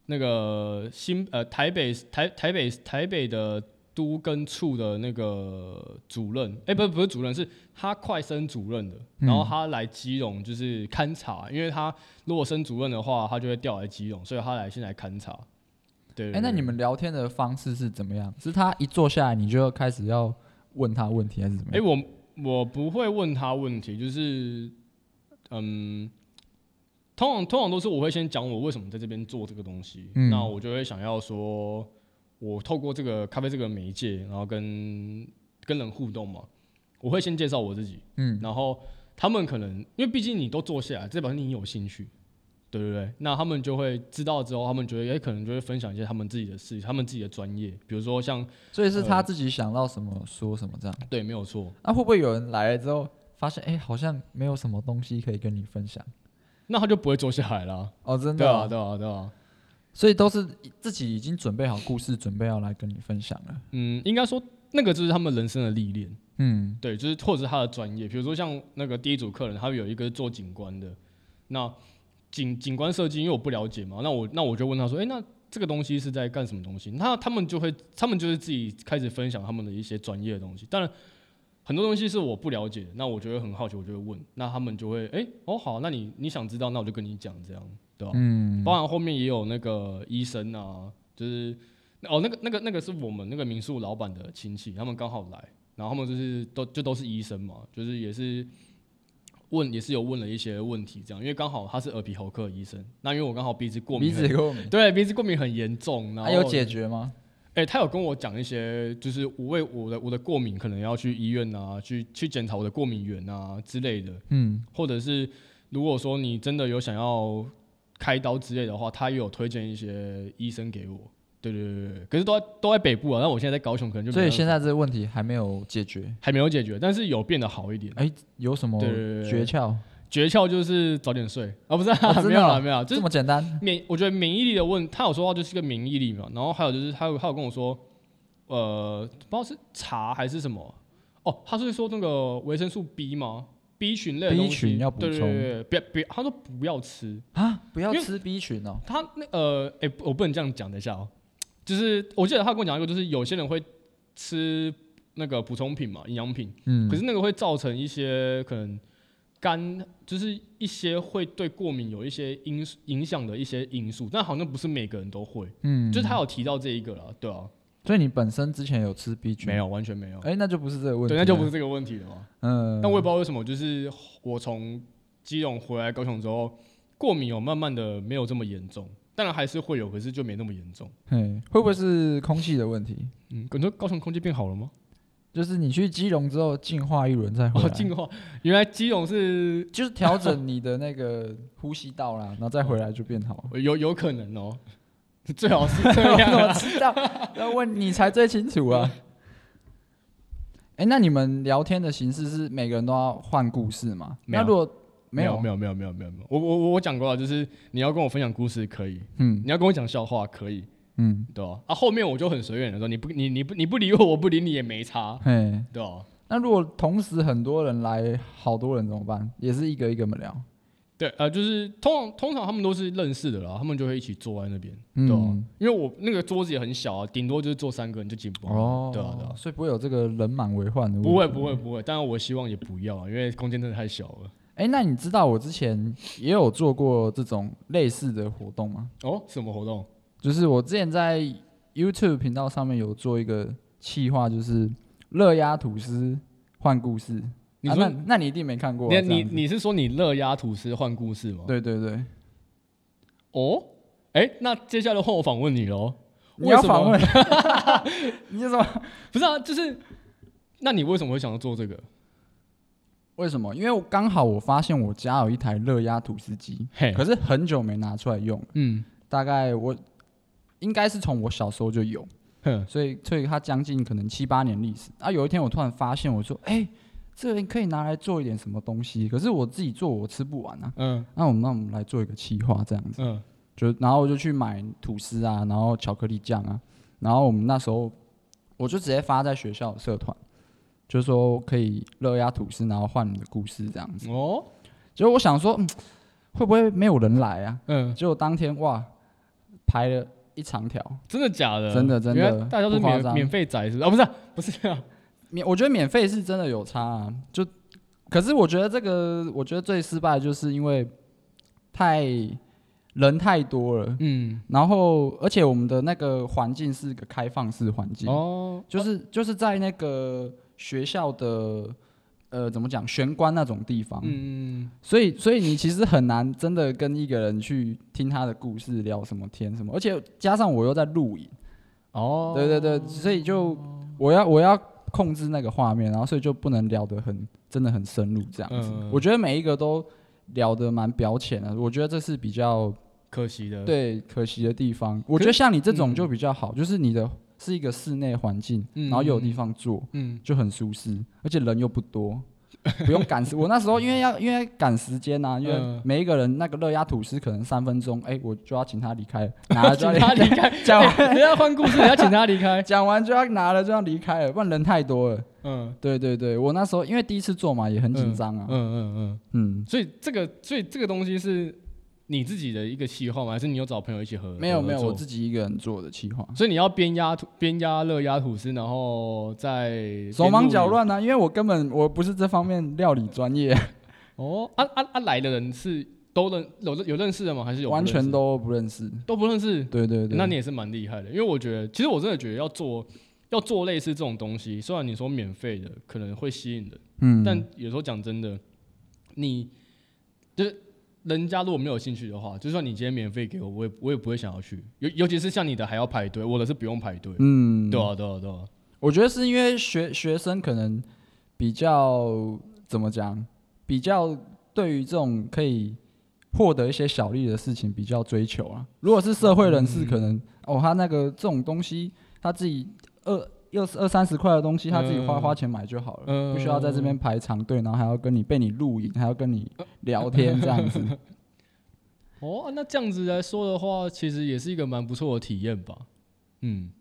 那个新呃台北台台北台北的都跟处的那个主任，哎，不是不是主任，是他快升主任的。然后他来基隆就是勘察，因为他如果升主任的话，他就会调来基隆，所以他来先来勘察。对，哎，
那你们聊天的方式是怎么样？是他一坐下来，你就开始要。问他问题还是怎么样？哎、欸，
我我不会问他问题，就是，嗯，通常通常都是我会先讲我为什么在这边做这个东西，嗯、那我就会想要说，我透过这个咖啡这个媒介，然后跟跟人互动嘛，我会先介绍我自己，
嗯，
然后他们可能因为毕竟你都坐下来，这表示你有兴趣，对对对？那他们就会知道之后，他们觉得也可能就会分享一些他们自己的事，他们自己的专业，比如说像，
所以是他自己想到什么说什么这样，
对，没有错。
那会不会有人来了之后发现，哎，好像没有什么东西可以跟你分享？
那他就不会坐下来了。
哦，真的、哦？
对啊，对啊，对啊。
所以都是自己已经准备好故事，准备要来跟你分享了。
嗯，应该说那个就是他们人生的历练。
嗯，
对，就是或者是他的专业，比如说像那个第一组客人，他有一个做景观的，那景景观设计，因为我不了解嘛，那我那我就问他说，哎、欸，那这个东西是在干什么东西？那他们就会，他们就是自己开始分享他们的一些专业的东西。当然，很多东西是我不了解，那我觉得很好奇，我就会问，那他们就会，哎、欸，哦，好，那你你想知道，那我就跟你讲这样。对吧？嗯，包含后面也有那个医生啊，就是哦，那个那个那个是我们那个民宿老板的亲戚，他们刚好来，然后他们就是都就都是医生嘛，就是也是问也是有问了一些问题这样，因为刚好他是耳鼻喉科医生，那因为我刚好鼻子过敏，
鼻子过敏，
对，鼻子过敏很严重，然后
还有解决吗？
哎、欸，他有跟我讲一些，就是我为我的我的过敏可能要去医院啊，去去检查我的过敏源啊之类的，嗯，或者是如果说你真的有想要。开刀之类的话，他也有推荐一些医生给我。对对对对，可是都在都在北部啊。那我现在在高雄，可能就
所以现在这个问题还没有解决，
还没有解决，但是有变得好一点。
哎、欸，有什么诀窍？
诀窍就是早点睡啊，不是、啊
哦、
没有了没有，就是、
这么简单。
免我觉得免疫力的问，他有说话就是个免疫力嘛。然后还有就是他有他有跟我说，呃，不知道是茶还是什么哦，他是说那个维生素 B 吗？B 群类的东西，B 群要补充，对对对，别别，他说不要吃
啊，不要吃 B 群哦。
他那呃，哎、欸，我不能这样讲，等一下哦。就是我记得他跟我讲一个，就是有些人会吃那个补充品嘛，营养品，嗯，可是那个会造成一些可能肝，就是一些会对过敏有一些因影响的一些因素，但好像不是每个人都会，嗯，就是他有提到这一个了，对啊。
所以你本身之前有吃 B 群？
没有，完全没有。
哎、欸，那就不是这个问题。
对，那就不是这个问题了嘛。嗯。但我也不知道为什么，就是我从基隆回来高雄之后，过敏有慢慢的没有这么严重，当然还是会有，可是就没那么严重。
嘿，会不会是空气的问题？
嗯，感觉高雄空气变好了吗？
就是你去基隆之后净化一轮再回来。
哦，净化，原来基隆是
就是调整你的那个呼吸道啦，然后再回来就变好。
有有可能哦。最好是这样，
我知道。要问你才最清楚啊。哎、欸，那你们聊天的形式是每个人都要换故事吗？
没有，
那如果没有，
没有，没有，没有，没有，没有。我我我讲过了，就是你要跟我分享故事可以，嗯，你要跟我讲笑话可以，嗯，对吧？啊，后面我就很随缘的说，你不，你你不你不理我，我不理你也没差，嘿，对吧？
那如果同时很多人来，好多人怎么办？也是一个一个么聊？
对，呃，就是通常通常他们都是认识的啦，他们就会一起坐在那边，嗯、对、啊、因为我那个桌子也很小啊，顶多就是坐三个人就进不了，哦，对啊，对啊，
所以不会有这个人满为患的问题。
不会，不会，不会。当然，我希望也不要啊，因为空间真的太小了。
哎、欸，那你知道我之前也有做过这种类似的活动吗？
哦，什么活动？
就是我之前在 YouTube 频道上面有做一个企划，就是热压吐司换故事。你说、啊、那那你一定没看过、啊。
你你你是说你热压吐司换故事吗？
对对对。
哦，哎、欸，那接下来换我访问你喽。
你要访问？你怎么
不是啊，就是，那你为什么会想要做这个？
为什么？因为我刚好我发现我家有一台热压吐司机，可是很久没拿出来用。嗯，大概我应该是从我小时候就有，哼所以所以它将近可能七八年历史。啊，有一天我突然发现，我说，哎、欸。这个可以拿来做一点什么东西，可是我自己做我吃不完啊。嗯，那我们那我们来做一个企划这样子。嗯，就然后我就去买吐司啊，然后巧克力酱啊，然后我们那时候我就直接发在学校的社团，就是说可以热压吐司，然后换你的故事这样子。哦，结果我想说，嗯，会不会没有人来啊？嗯，结果当天哇，排了一长条。真的假的？真的真的，大家都是免免费仔是不是？啊，不是不是这样。免，我觉得免费是真的有差啊，就，可是我觉得这个，我觉得最失败的就是因为太人太多了，嗯，然后而且我们的那个环境是个开放式环境，哦，就是就是在那个学校的呃怎么讲玄关那种地方，嗯，所以所以你其实很难真的跟一个人去听他的故事聊什么天什么，而且加上我又在录影，哦，对对对，所以就我要我要。控制那个画面，然后所以就不能聊得很真的很深入这样子。嗯、我觉得每一个都聊得蛮表浅的，我觉得这是比较
可惜的。
对，可惜的地方。我觉得像你这种就比较好，嗯、就是你的是一个室内环境，嗯、然后又有地方坐，嗯，就很舒适，而且人又不多。不用赶时，我那时候因为要因为赶时间呐、啊，因为每一个人那个热压吐司可能三分钟，哎、欸，我就要请他离开，拿了就要离开，讲完。
你要换故事，你要请他离开，
讲完就要拿了就要离开了，不然人太多了。嗯，对对对，我那时候因为第一次做嘛，也很紧张啊。嗯嗯嗯嗯，嗯。
所以这个所以这个东西是。你自己的一个企划吗？还是你有找朋友一起合？
没有没有，我自己一个人做的企划。
所以你要边压吐边压热压吐司，然后再
手忙脚乱啊！因为我根本我不是这方面料理专业。
哦，啊啊啊！来的人是都认有有认识的吗？还是有
完全都不认识？
都不认识？
对对对，
那你也是蛮厉害的。因为我觉得，其实我真的觉得要做要做类似这种东西，虽然你说免费的可能会吸引人，嗯，但有时候讲真的，你就是。人家如果没有兴趣的话，就算你今天免费给我，我也我也不会想要去。尤尤其是像你的还要排队，我的是不用排队。嗯，对啊，对啊，对啊。
我觉得是因为学学生可能比较怎么讲，比较对于这种可以获得一些小利的事情比较追求啊。如果是社会人士，可能、嗯、哦，他那个这种东西他自己呃。又是二三十块的东西，他自己花花钱买就好了，嗯、不需要在这边排长队，然后还要跟你被你录影，还要跟你聊天这样子。
哦，那这样子来说的话，其实也是一个蛮不错的体验吧。嗯，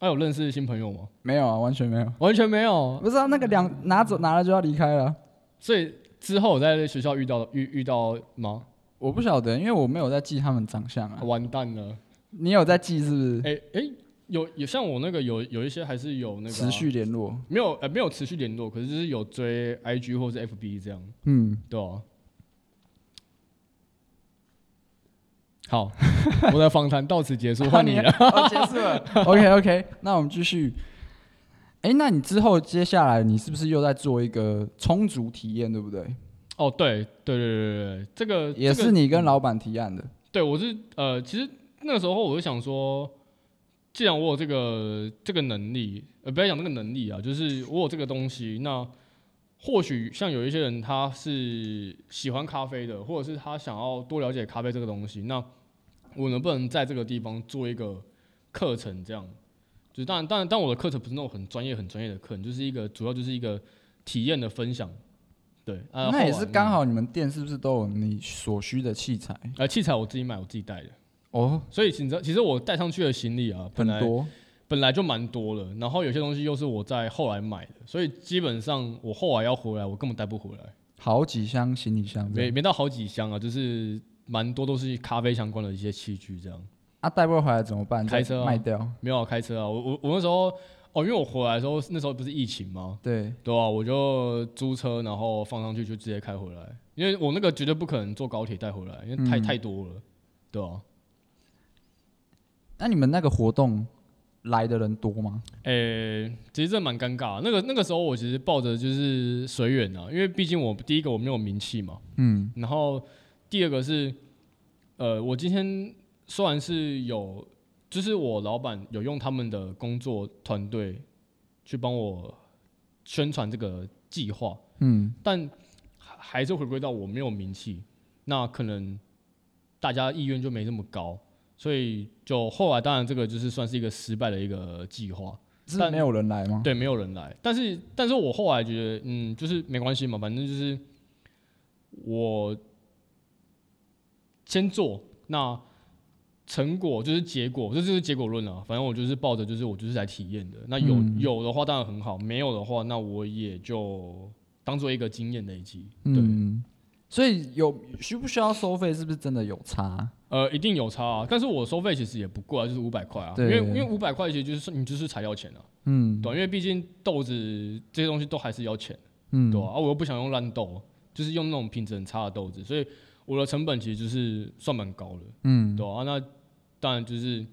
还、啊、有认识新朋友吗？
没有啊，完全没有，
完全没有。
不知道、啊、那个两拿走拿了就要离开了，
所以之后我在学校遇到遇遇到吗？
我不晓得，因为我没有在记他们长相啊。
完蛋了，
你有在记是不是？
哎哎、欸。欸有有像我那个有有一些还是有那个、啊、
持续联络，
没有呃没有持续联络，可是就是有追 IG 或是 FB 这样，
嗯，
对啊。好，我的访谈到此结束，换你了，
哦、结束了。OK OK，那我们继续。哎、欸，那你之后接下来你是不是又在做一个充足体验，对不对？
哦，对对对对对，这个
也是你跟老板提案的。
对，我是呃，其实那个时候我就想说。既然我有这个这个能力，呃，不要讲这个能力啊，就是我有这个东西，那或许像有一些人他是喜欢咖啡的，或者是他想要多了解咖啡这个东西，那我能不能在这个地方做一个课程？这样，就是当然，当然，但我的课程不是那种很专业、很专业的课程，就是一个主要就是一个体验的分享。对，啊、
那也是刚好你们店是不是都有你所需的器材？
呃，器材我自己买，我自己带的。
哦，
所以你知道，其实我带上去的行李啊，本来多本来就蛮多了，然后有些东西又是我在后来买的，所以基本上我后来要回来，我根本带不回来。
好几箱行李箱，
没没到好几箱啊，就是蛮多都是咖啡相关的一些器具这样。
啊，带不回来怎么办？
开车、啊、
卖掉？
没有、啊、开车啊，我我我那时候哦，因为我回来的时候那时候不是疫情吗？
对
对啊，我就租车，然后放上去就直接开回来，因为我那个绝对不可能坐高铁带回来，因为太、嗯、太多了，对啊。
那你们那个活动来的人多吗？
诶、欸，其实这蛮尴尬。那个那个时候我其实抱着就是随缘啊，因为毕竟我第一个我没有名气嘛，嗯，然后第二个是，呃，我今天虽然是有，就是我老板有用他们的工作团队去帮我宣传这个计划，嗯，但还是回归到我没有名气，那可能大家意愿就没那么高。所以就后来，当然这个就是算是一个失败的一个计划。
但没有人来吗？
对，没有人来。但是，但是我后来觉得，嗯，就是没关系嘛，反正就是我先做，那成果就是结果，这就是结果论啊。反正我就是抱着，就是我就是来体验的。那有、嗯、有的话当然很好，没有的话，那我也就当做一个经验累积。对。嗯
所以有需不需要收费？是不是真的有差？
呃，一定有差啊。但是我收费其实也不贵啊，就是五百块啊。对，因为因为五百块其实就是你就是材料钱啊。嗯。对，因为毕竟豆子这些东西都还是要钱。嗯。对啊，我又不想用烂豆，就是用那种品质很差的豆子，所以我的成本其实就是算蛮高的。嗯。对啊，那当然就是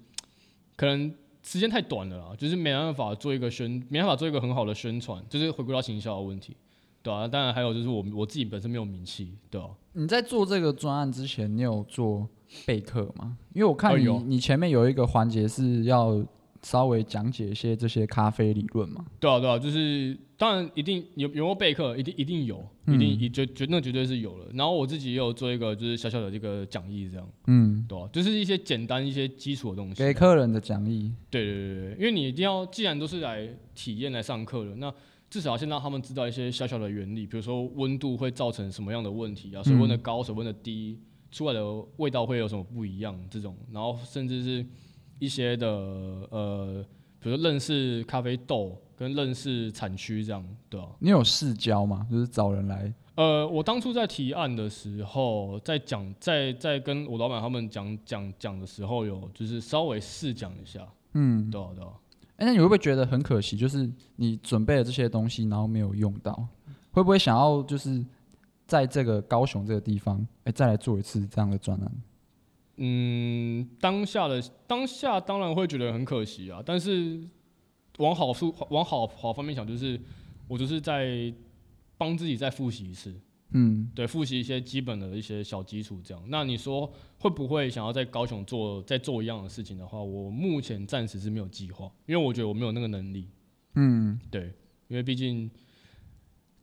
可能时间太短了啦，就是没办法做一个宣，没办法做一个很好的宣传，就是回归到行销的问题。对啊，当然还有就是我我自己本身没有名气，对啊。
你在做这个专案之前，你有做备课吗？因为我看你、哦、你前面有一个环节是要稍微讲解一些这些咖啡理论嘛？
对啊，对啊，就是当然一定有有没有备课，一定一定有，嗯、一定一绝绝那绝对是有了。然后我自己也有做一个就是小小的这个讲义，这样，嗯，对啊，就是一些简单一些基础的东西，
给客人的讲义。
对对对对，因为你一定要，既然都是来体验来上课的，那至少要先让他们知道一些小小的原理，比如说温度会造成什么样的问题啊，水温的高，水温的低，出来的味道会有什么不一样这种，然后甚至是。一些的呃，比如说认识咖啡豆跟认识产区这样，对啊。
你有试教吗？就是找人来？
呃，我当初在提案的时候，在讲，在在跟我老板他们讲讲讲的时候，有就是稍微试讲一下。嗯，对啊，对啊。
哎、那你会不会觉得很可惜？就是你准备了这些东西，然后没有用到，会不会想要就是在这个高雄这个地方，哎、再来做一次这样的专案？
嗯，当下的当下当然会觉得很可惜啊，但是往好处往好好方面想，就是我就是在帮自己再复习一次，嗯，对，复习一些基本的一些小基础这样。那你说会不会想要在高雄做再做一样的事情的话，我目前暂时是没有计划，因为我觉得我没有那个能力，嗯，对，因为毕竟。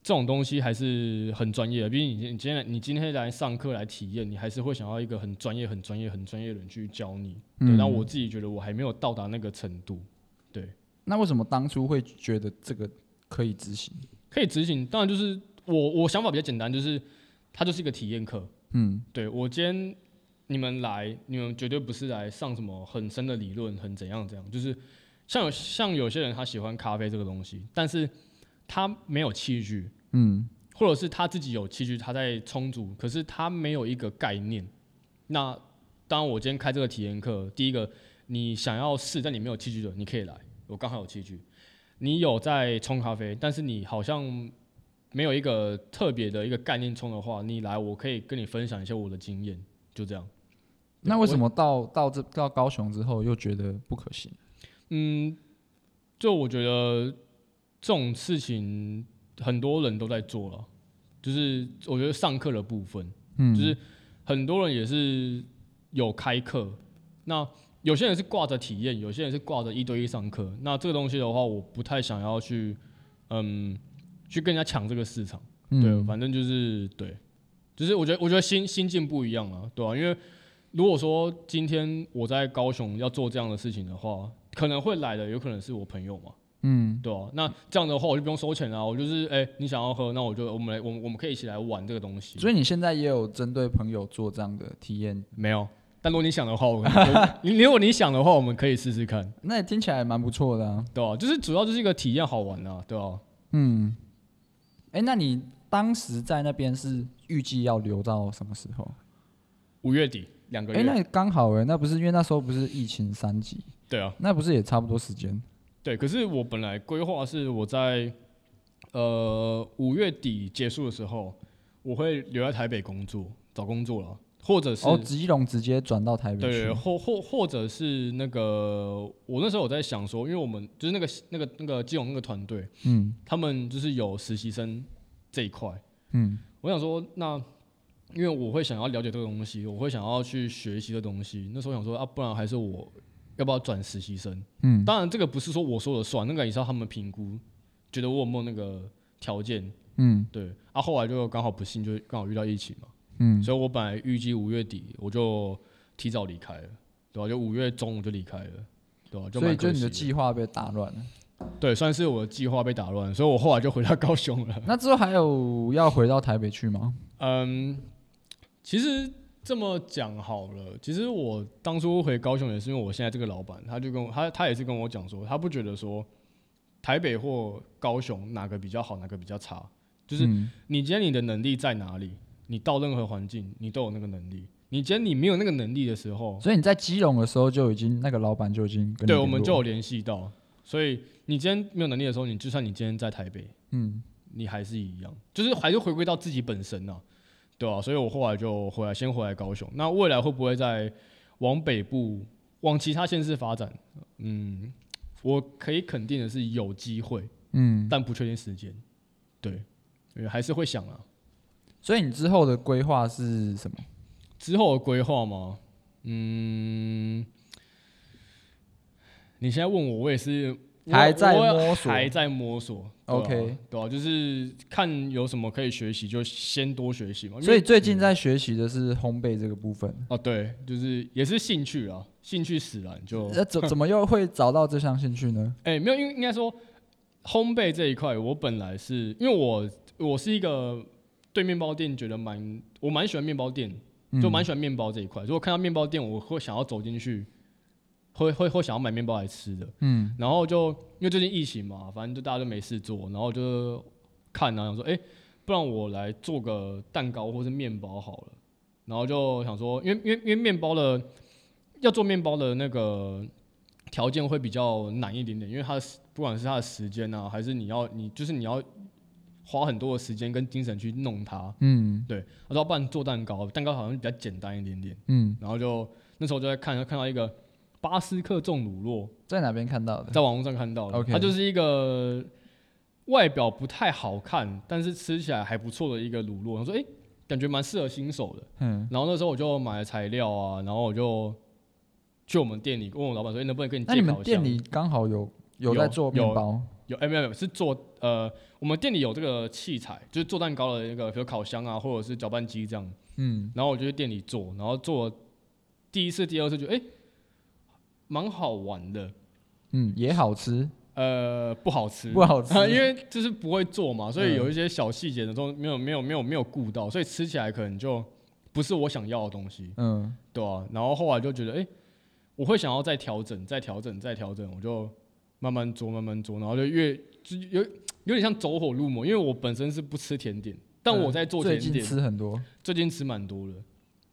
这种东西还是很专业的，毕竟你你今天你今天来上课来体验，你还是会想要一个很专业、很专业、很专业的人去教你。对，然后我自己觉得我还没有到达那个程度。对，
那为什么当初会觉得这个可以执行？
可以执行，当然就是我我想法比较简单，就是它就是一个体验课。嗯，对，我今天你们来，你们绝对不是来上什么很深的理论，很怎样怎样，就是像有像有些人他喜欢咖啡这个东西，但是。他没有器具，嗯，或者是他自己有器具，他在充足，可是他没有一个概念。那当我今天开这个体验课，第一个，你想要试，但你没有器具的，你可以来，我刚好有器具。你有在冲咖啡，但是你好像没有一个特别的一个概念冲的话，你来，我可以跟你分享一些我的经验，就这样。
那为什么到到这到高雄之后又觉得不可行？
嗯，就我觉得。这种事情很多人都在做了，就是我觉得上课的部分，嗯，就是很多人也是有开课，那有些人是挂着体验，有些人是挂着一对一上课。那这个东西的话，我不太想要去，嗯，去跟人家抢这个市场，嗯、对，反正就是对，就是我觉得我觉得心心境不一样啊，对吧、啊？因为如果说今天我在高雄要做这样的事情的话，可能会来的有可能是我朋友嘛。嗯，对啊，那这样的话我就不用收钱啊，我就是哎、欸，你想要喝，那我就我们来，我我们可以一起来玩这个东西。
所以你现在也有针对朋友做这样的体验？
没有，但如果你想的话，我 你如果你想的话，我们可以试试看。
那也听起来蛮不错的啊，
对啊，就是主要就是一个体验好玩啊，对啊。
嗯，哎、欸，那你当时在那边是预计要留到什么时候？
五月底，两个月。哎、
欸，那刚好哎，那不是因为那时候不是疫情三级？
对啊，
那不是也差不多时间？
对，可是我本来规划是我在呃五月底结束的时候，我会留在台北工作，找工作了，或者是
哦，基隆直接转到台北去，
对，或或或者是那个我那时候我在想说，因为我们就是那个那个那个基隆那个团队，嗯，他们就是有实习生这一块，嗯，我想说那因为我会想要了解这个东西，我会想要去学习的东西，那时候想说啊，不然还是我。要不要转实习生？嗯，当然这个不是说我说了算，那个也是要他们评估，觉得我有没有那个条件。嗯，对。啊，后来就刚好不幸就刚好遇到疫情嘛。嗯，所以我本来预计五月底我就提早离开了，对吧？就五月中我就离开了，对吧？
所以就你的计划被打乱了。
对，算是我的计划被打乱，所以我后来就回到高雄了。
那之后还有要回到台北去吗？
嗯，其实。这么讲好了，其实我当初回高雄也是因为我现在这个老板，他就跟我他他也是跟我讲说，他不觉得说台北或高雄哪个比较好，哪个比较差，就是你今天你的能力在哪里，你到任何环境你都有那个能力。你今天你没有那个能力的时候，
所以你在基隆的时候就已经那个老板就已经跟你
对，我们就有联系到。所以你今天没有能力的时候，你就算你今天在台北，嗯，你还是一样，就是还是回归到自己本身啊。对啊，所以我后来就回来，先回来高雄。那未来会不会再往北部、往其他县市发展？嗯，我可以肯定的是有机会，嗯，但不确定时间。对，还是会想啊。
所以你之后的规划是什么？
之后的规划吗？嗯，你现在问我，我也是
还在摸索，
还在摸索。
OK，
对啊，就是看有什么可以学习，就先多学习嘛。
所以最近在学习的是烘焙这个部分。
哦，对，就是也是兴趣啊，兴趣使然就。
那怎怎么又会找到这项兴趣呢？
哎、欸，没有，因为应该说烘焙这一块，我本来是因为我我是一个对面包店觉得蛮我蛮喜欢面包店，就蛮喜欢面包这一块。如果看到面包店，我会想要走进去。会会会想要买面包来吃的，嗯，然后就因为最近疫情嘛，反正就大家都没事做，然后就看啊，想说，哎，不然我来做个蛋糕或是面包好了，然后就想说，因为因为因为面包的要做面包的那个条件会比较难一点点，因为它的不管是它的时间啊，还是你要你就是你要花很多的时间跟精神去弄它，嗯，对，我说不然做蛋糕，蛋糕好像比较简单一点点，嗯，然后就那时候就在看，看到一个。巴斯克重乳酪
在哪边看到的？
在网络上看到的。Okay. 它就是一个外表不太好看，但是吃起来还不错的一个乳酪。我说，哎、欸，感觉蛮适合新手的。嗯。然后那时候我就买了材料啊，然后我就去我们店里问我老板说，欸、能不能跟你介绍一下？那你们
店里刚好有有在做面包？
有，哎、欸，没有没有，是做呃，我们店里有这个器材，就是做蛋糕的那个，比如烤箱啊，或者是搅拌机这样。嗯。然后我就去店里做，然后做第一次、第二次就哎。欸蛮好玩的，
嗯，也好吃，
呃，不好吃，
不好吃，
因为就是不会做嘛，所以有一些小细节的都没有没有没有没有顾到，所以吃起来可能就不是我想要的东西，嗯，对啊，然后后来就觉得，哎、欸，我会想要再调整，再调整，再调整，我就慢慢做，慢慢做，然后就越就有有点像走火入魔，因为我本身是不吃甜点，但我在做甜点，
最近吃很多，
最近吃蛮多的，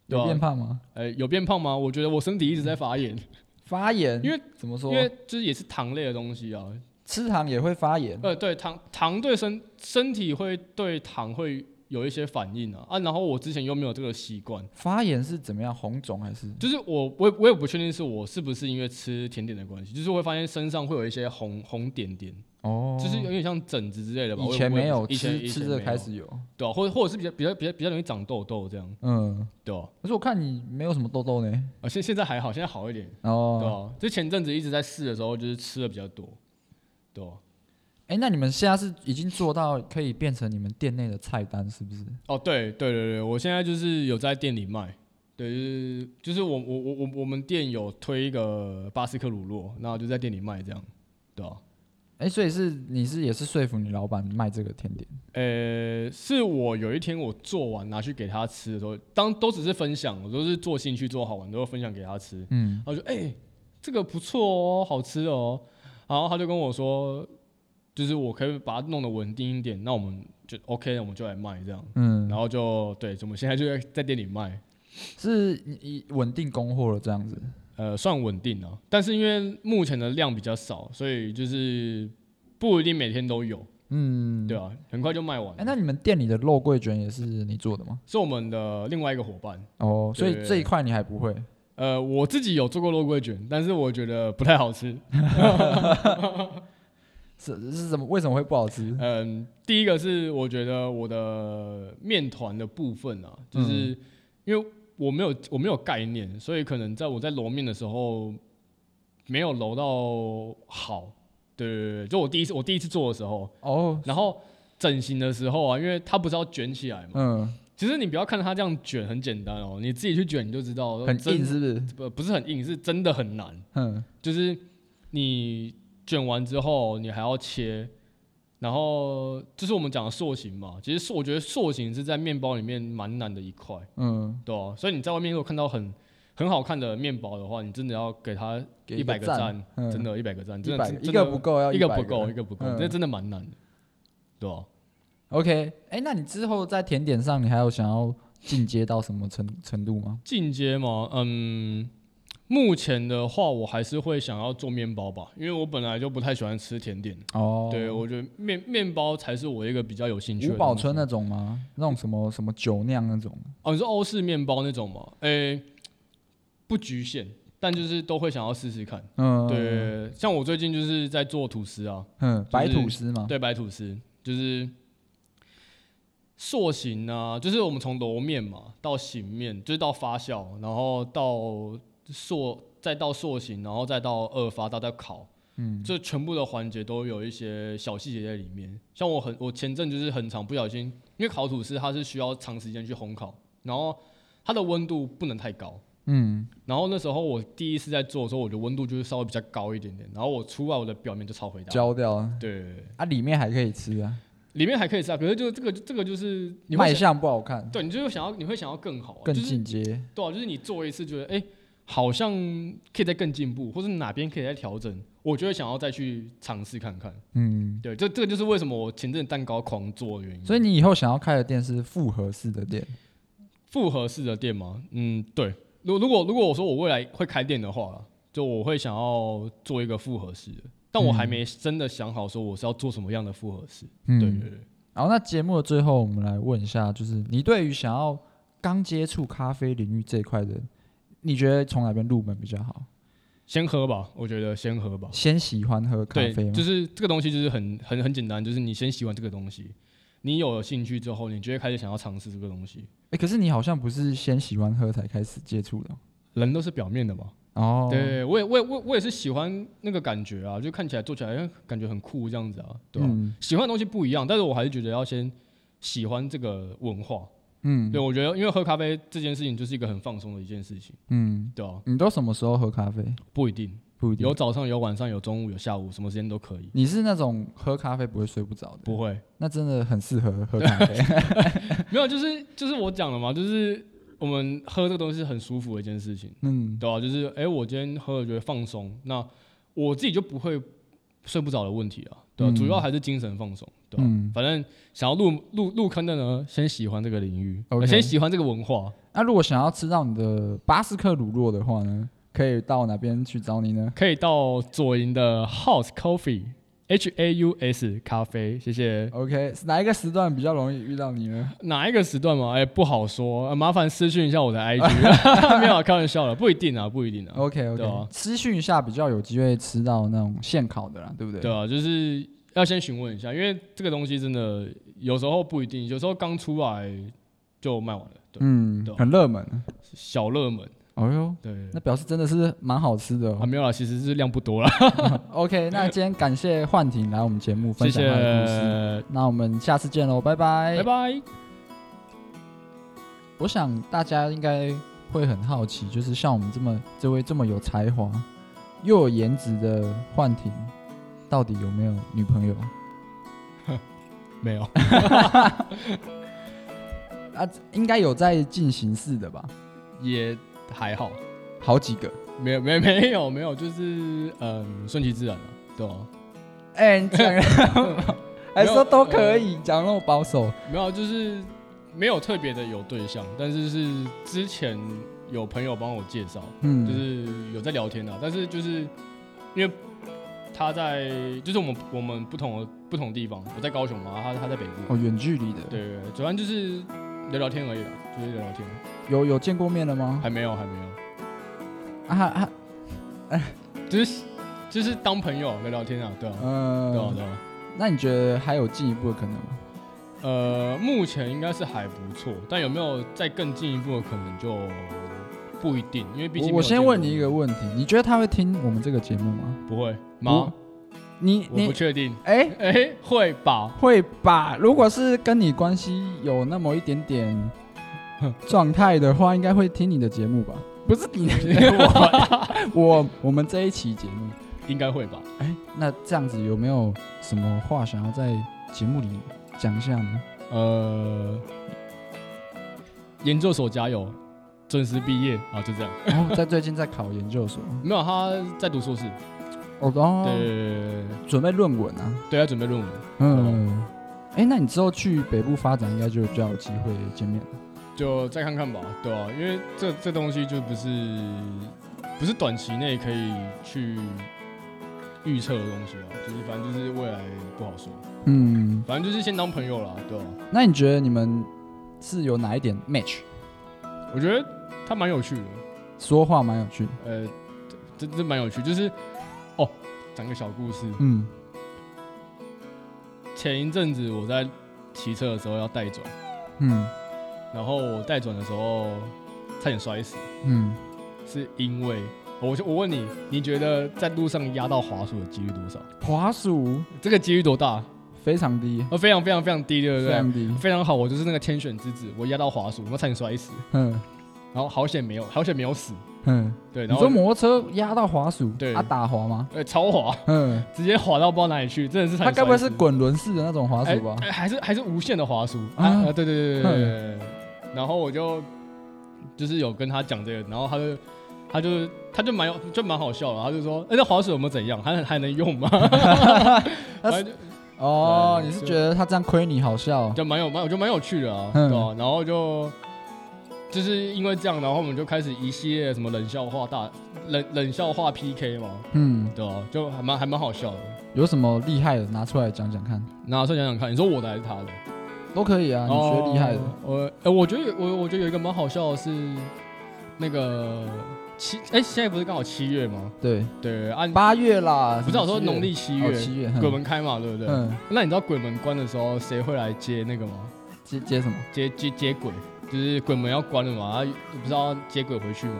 有变胖吗？
哎、欸，有变胖吗？我觉得我身体一直在发炎。
发炎，
因为
怎么说？
因为就是也是糖类的东西啊，
吃糖也会发炎。
呃，对，糖糖对身身体会对糖会有一些反应啊啊！然后我之前又没有这个习惯。
发炎是怎么样？红肿还是？
就是我我我也不确定是我是不是因为吃甜点的关系，就是会发现身上会有一些红红点点。哦，就是有点像疹子之类的吧。
以前没有，
以前
吃吃着开始有，
对啊，或者或者是比较比较比较比较容易长痘痘这样。嗯，对啊。
可是我看你没有什么痘痘呢。
啊，现现在还好，现在好一点。哦，对啊。就前阵子一直在试的时候，就是吃的比较多，对啊。
哎，那你们现在是已经做到可以变成你们店内的菜单，是不是？
哦，对对对对，我现在就是有在店里卖，对，就是就是我我我我我们店有推一个巴斯克乳酪，然后就在店里卖这样，对啊。
哎、欸，所以是你是也是说服你老板卖这个甜点？
呃、欸，是我有一天我做完拿去给他吃的时候，当都只是分享，我都是做兴趣做好玩，都会分享给他吃。嗯，然后就哎、欸，这个不错哦，好吃哦。然后他就跟我说，就是我可以把它弄得稳定一点，那我们就 OK，我们就来卖这样。嗯，然后就对，我们现在就在在店里卖，
是以稳定供货了这样子。
呃，算稳定了，但是因为目前的量比较少，所以就是不一定每天都有。嗯，对啊，很快就卖完。
哎、欸，那你们店里的肉桂卷也是你做的吗？
是我们的另外一个伙伴。
哦，所以这一块你还不会？
呃，我自己有做过肉桂卷，但是我觉得不太好吃。
是是什么？为什么会不好吃？
嗯，第一个是我觉得我的面团的部分啊，就是因为。我没有我没有概念，所以可能在我在揉面的时候没有揉到好，对对对，就我第一次我第一次做的时候哦，然后整形的时候啊，因为它不是要卷起来嘛，嗯，其实你不要看它这样卷很简单哦，你自己去卷你就知道，
很硬是不是？
不不是很硬，是真的很难，嗯，就是你卷完之后你还要切。然后就是我们讲的塑形嘛，其实我觉得塑形是在面包里面蛮难的一块，嗯，对啊，所以你在外面如果看到很很好看的面包的话，你真的要给它一百个赞，真的，一百个赞，真的
一个不够，要
一个不够，一个不够，这真的蛮难的，对啊。
OK，哎，那你之后在甜点上，你还有想要进阶到什么程程度吗？
进阶吗？嗯。目前的话，我还是会想要做面包吧，因为我本来就不太喜欢吃甜点。哦，对，我觉得面面包才是我一个比较有兴趣的。
吴宝春那种吗？那种什么什么酒酿那种？
哦，你说欧式面包那种吗？诶、欸，不局限，但就是都会想要试试看。嗯，对，像我最近就是在做吐司啊，嗯，
白吐司嘛，
对，白吐司就是塑形啊，就是我们从揉面嘛到醒面，就是到发酵，然后到。塑再到塑形，然后再到二发，到再烤，
嗯，
这全部的环节都有一些小细节在里面。像我很，我前阵就是很长不小心，因为烤吐司它是需要长时间去烘烤，然后它的温度不能太高，
嗯，
然后那时候我第一次在做的时候，我的温度就是稍微比较高一点点，然后我出来我的表面就超回答，
焦掉了，
对，
啊，里面还可以吃啊。
里面还可以吃啊，可是就这个这个就是
卖相不好看，
对，你就想要你会想要更好，
更进阶，
对啊，就是你做一次觉得哎、欸，好像可以再更进步，或是哪边可以再调整，我觉得想要再去尝试看看。
嗯，
对，这这个就是为什么我前阵蛋糕狂做的原因。
所以你以后想要开的店是复合式的店，
复合式的店吗？嗯，对。如如果如果我说我未来会开店的话，就我会想要做一个复合式的。但我还没真的想好说我是要做什么样的复合式。嗯，对对对。
然后那节目的最后，我们来问一下，就是你对于想要刚接触咖啡领域这一块的，你觉得从哪边入门比较好？
先喝吧，我觉得先喝吧。
先喜欢喝咖啡吗？
就是这个东西就是很很很简单，就是你先喜欢这个东西，你有了兴趣之后，你就会开始想要尝试这个东西。
哎、欸，可是你好像不是先喜欢喝才开始接触的，
人都是表面的嘛。
哦，
对，我也我也我我也是喜欢那个感觉啊，就看起来做起来感觉很酷这样子啊，对吧？嗯、喜欢的东西不一样，但是我还是觉得要先喜欢这个文化，嗯，对，我觉得因为喝咖啡这件事情就是一个很放松的一件事情，嗯，对啊。
你都什么时候喝咖啡？
不一定，
不一定，
有早上有晚上有中午有下午，什么时间都可以。
你是那种喝咖啡不会睡不着的？
不会，
那真的很适合喝咖啡。
没有，就是就是我讲了嘛，就是。我们喝这个东西很舒服的一件事情，嗯，对、啊？就是哎、欸，我今天喝了觉得放松，那我自己就不会睡不着的问题啊，对、啊？嗯、主要还是精神放松，对吧、啊？嗯、反正想要入入入坑的呢，先喜欢这个领域，Okay. 先喜欢这个文化。
那如果想要吃到你的巴斯克乳酪的话呢，可以到哪边去找你呢？
可以到左营的 House Coffee。H A U S 咖啡，谢谢。
OK，哪一个时段比较容易遇到你呢？
哪一个时段嘛？哎、欸，不好说，啊、麻烦私讯一下我的 IG。没有开玩笑了，不一定啊，不一定啊。
OK OK，啊、私讯一下比较有机会吃到那种现烤的啦，对不对？
对啊，就是要先询问一下，因为这个东西真的有时候不一定，有时候刚出来就卖完了。对
嗯，
对啊、
很热门，
小热门。
哦哟，对，那表示真的是蛮好吃的、哦。
啊，没有啦，其实是量不多啦。
OK，那今天感谢幻婷来我们节目分享他的故事。谢谢，那我们下次见喽，拜拜，
拜拜。
我想大家应该会很好奇，就是像我们这么这位这么有才华又有颜值的幻婷，到底有没有女朋友？
没有。
啊，应该有在进行式的吧？
也。还好，
好几个，
没有没没有没有，就是嗯，顺其自然了，对吧？
哎，你讲，还说都可以，讲那么保守，
没有，就是没有特别的有对象，但是是之前有朋友帮我介绍，嗯，就是有在聊天的，但是就是因为他在，就是我们我们不同的不同地方，我在高雄嘛，他他在北部，
哦，远距离的，
对对，主要就是聊聊天而已啦，就是聊聊天。
有有见过面了吗？
还没有，还没有。
啊啊，哎，
就是就是当朋友聊聊天啊，对啊，嗯，对啊，对啊。
那你觉得还有进一步的可能吗？
呃，目前应该是还不错，但有没有再更进一步的可能就不一定，因为毕竟我，
我先问你一个问题，你觉得他会听我们这个节目吗？
不会吗？
你你
不确定？
哎
哎、会吧？
会吧？如果是跟你关系有那么一点点。状态的话，应该会听你的节目吧？不是你的节目，我 我们这一期节目
应该会吧？
哎、欸，那这样子有没有什么话想要在节目里讲一下呢？
呃，研究所加油，准时毕业啊，就这样。
然后、哦、在最近在考研究所，
没有，他在读硕士。
哦，对，准备论文啊？
对啊，准备论文。
嗯，哎、欸，那你之后去北部发展，应该就比较有机会见面了。
就再看看吧，对啊，因为这这东西就不是不是短期内可以去预测的东西啊，就是反正就是未来不好说。嗯，反正就是先当朋友啦，对吧？
那你觉得你们是有哪一点 match？
我觉得他蛮有趣的，
说话蛮有趣的。
呃，这这蛮有趣，就是哦，讲个小故事。
嗯，
前一阵子我在骑车的时候要带转。
嗯。然
后我带转的时候差点摔死，
嗯，
是因为我我问你，你觉得在路上压到滑鼠的几率多少？
滑鼠
这个几率多大？
非常低，
呃，非常非常非常低，对不对？
非常低，
非常好。我就是那个天选之子，我压到滑鼠，我差点摔死。嗯，然后好险没有，好险没有死。嗯，对。然后
你说摩托车压到滑鼠，
对，
它打滑吗？
对，超滑。嗯，直接滑到不知道哪里去，真的是。
它该不会是滚轮式的那种滑鼠吧？
还是还是无线的滑鼠？啊，对对对对对。然后我就就是有跟他讲这个，然后他就他就他就蛮有就蛮好笑的，他就说：“哎，那滑鼠有没有怎样？还还能用吗？”
哦，你是觉得他这样亏你好笑？
就蛮有蛮，我就蛮有趣的啊，对吧？然后就就是因为这样，然后我们就开始一系列什么冷笑话大冷冷笑话 PK 嘛，嗯，对啊？就还蛮还蛮好笑的。
有什么厉害的拿出来讲讲看？
拿出来讲讲看，你说我的还是他的？
都可以啊，你觉得厉害的。
我呃，我觉得我我觉得有一个蛮好笑的是那个。七哎，现在不是刚好七月吗？
对
对，
按八月啦。
不是我说农历七月，
七月
鬼门开嘛，对不对？嗯。那你知道鬼门关的时候谁会来接那个吗？
接接什么？
接接接鬼，就是鬼门要关了嘛，啊不知道接鬼回去吗？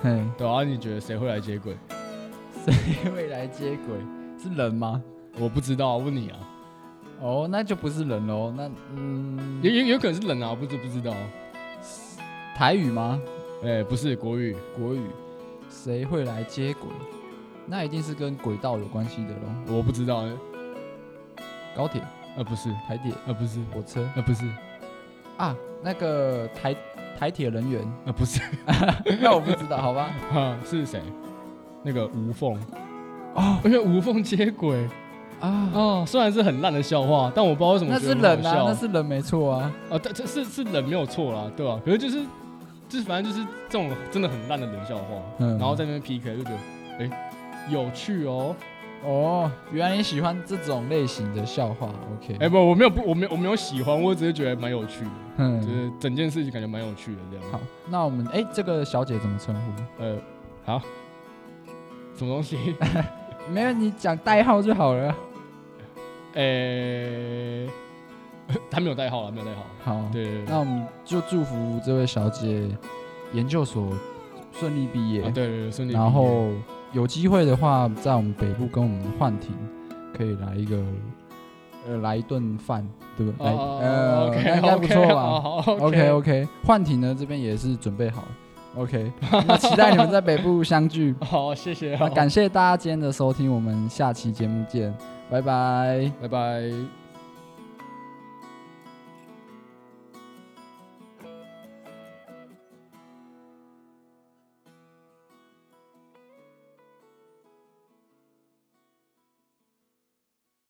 嘿，对啊，你觉得谁会来接鬼？
谁会来接鬼？是人吗？
我不知道，问你啊。
哦，那就不是人喽。那嗯，
有有有可能是人啊，不知不知道。
台语吗？
哎，不是国语，
国语。谁会来接轨？那一定是跟轨道有关系的喽。
我不知道，
高铁？
呃，不是。
台铁？
呃，不是。
火车？
呃，不是。
啊，那个台台铁人员？
啊，不是。
那我不知道，好吧。
哈，是谁？那个无缝。哦，因为无缝接轨啊。哦，虽然是很烂的笑话，但我不知道为什么。
那是人啊，那是人没错啊。
啊，但这是是人没有错啦，对吧？可是就是。就是反正就是这种真的很烂的冷笑话，嗯、然后在那边 PK 就觉得，哎、欸，有趣哦，
哦，原来你喜欢这种类型的笑话，OK？
哎、欸、不，我没有不，我没有我没有喜欢，我只是觉得蛮有趣的，嗯，就是整件事情感觉蛮有趣的这样。
好，那我们哎、欸，这个小姐怎么称呼？
呃，好，什么东西？
没有，你讲代号就好了。
呃、欸。他没有代号了，没有代号。
好，对，对，对，那我们就祝福这位小姐研究所顺利毕业。啊、
对，对对，顺利。
然后有机会的话，在我们北部跟我们幻庭可以来一个呃来一顿饭，对不对？来呃应该不错吧？OK OK，幻庭呢这边也是准备好了。OK，那期待你们在北部相聚。
好，谢谢。
那感谢大家今天的收听，我们下期节目见，拜拜，
拜拜。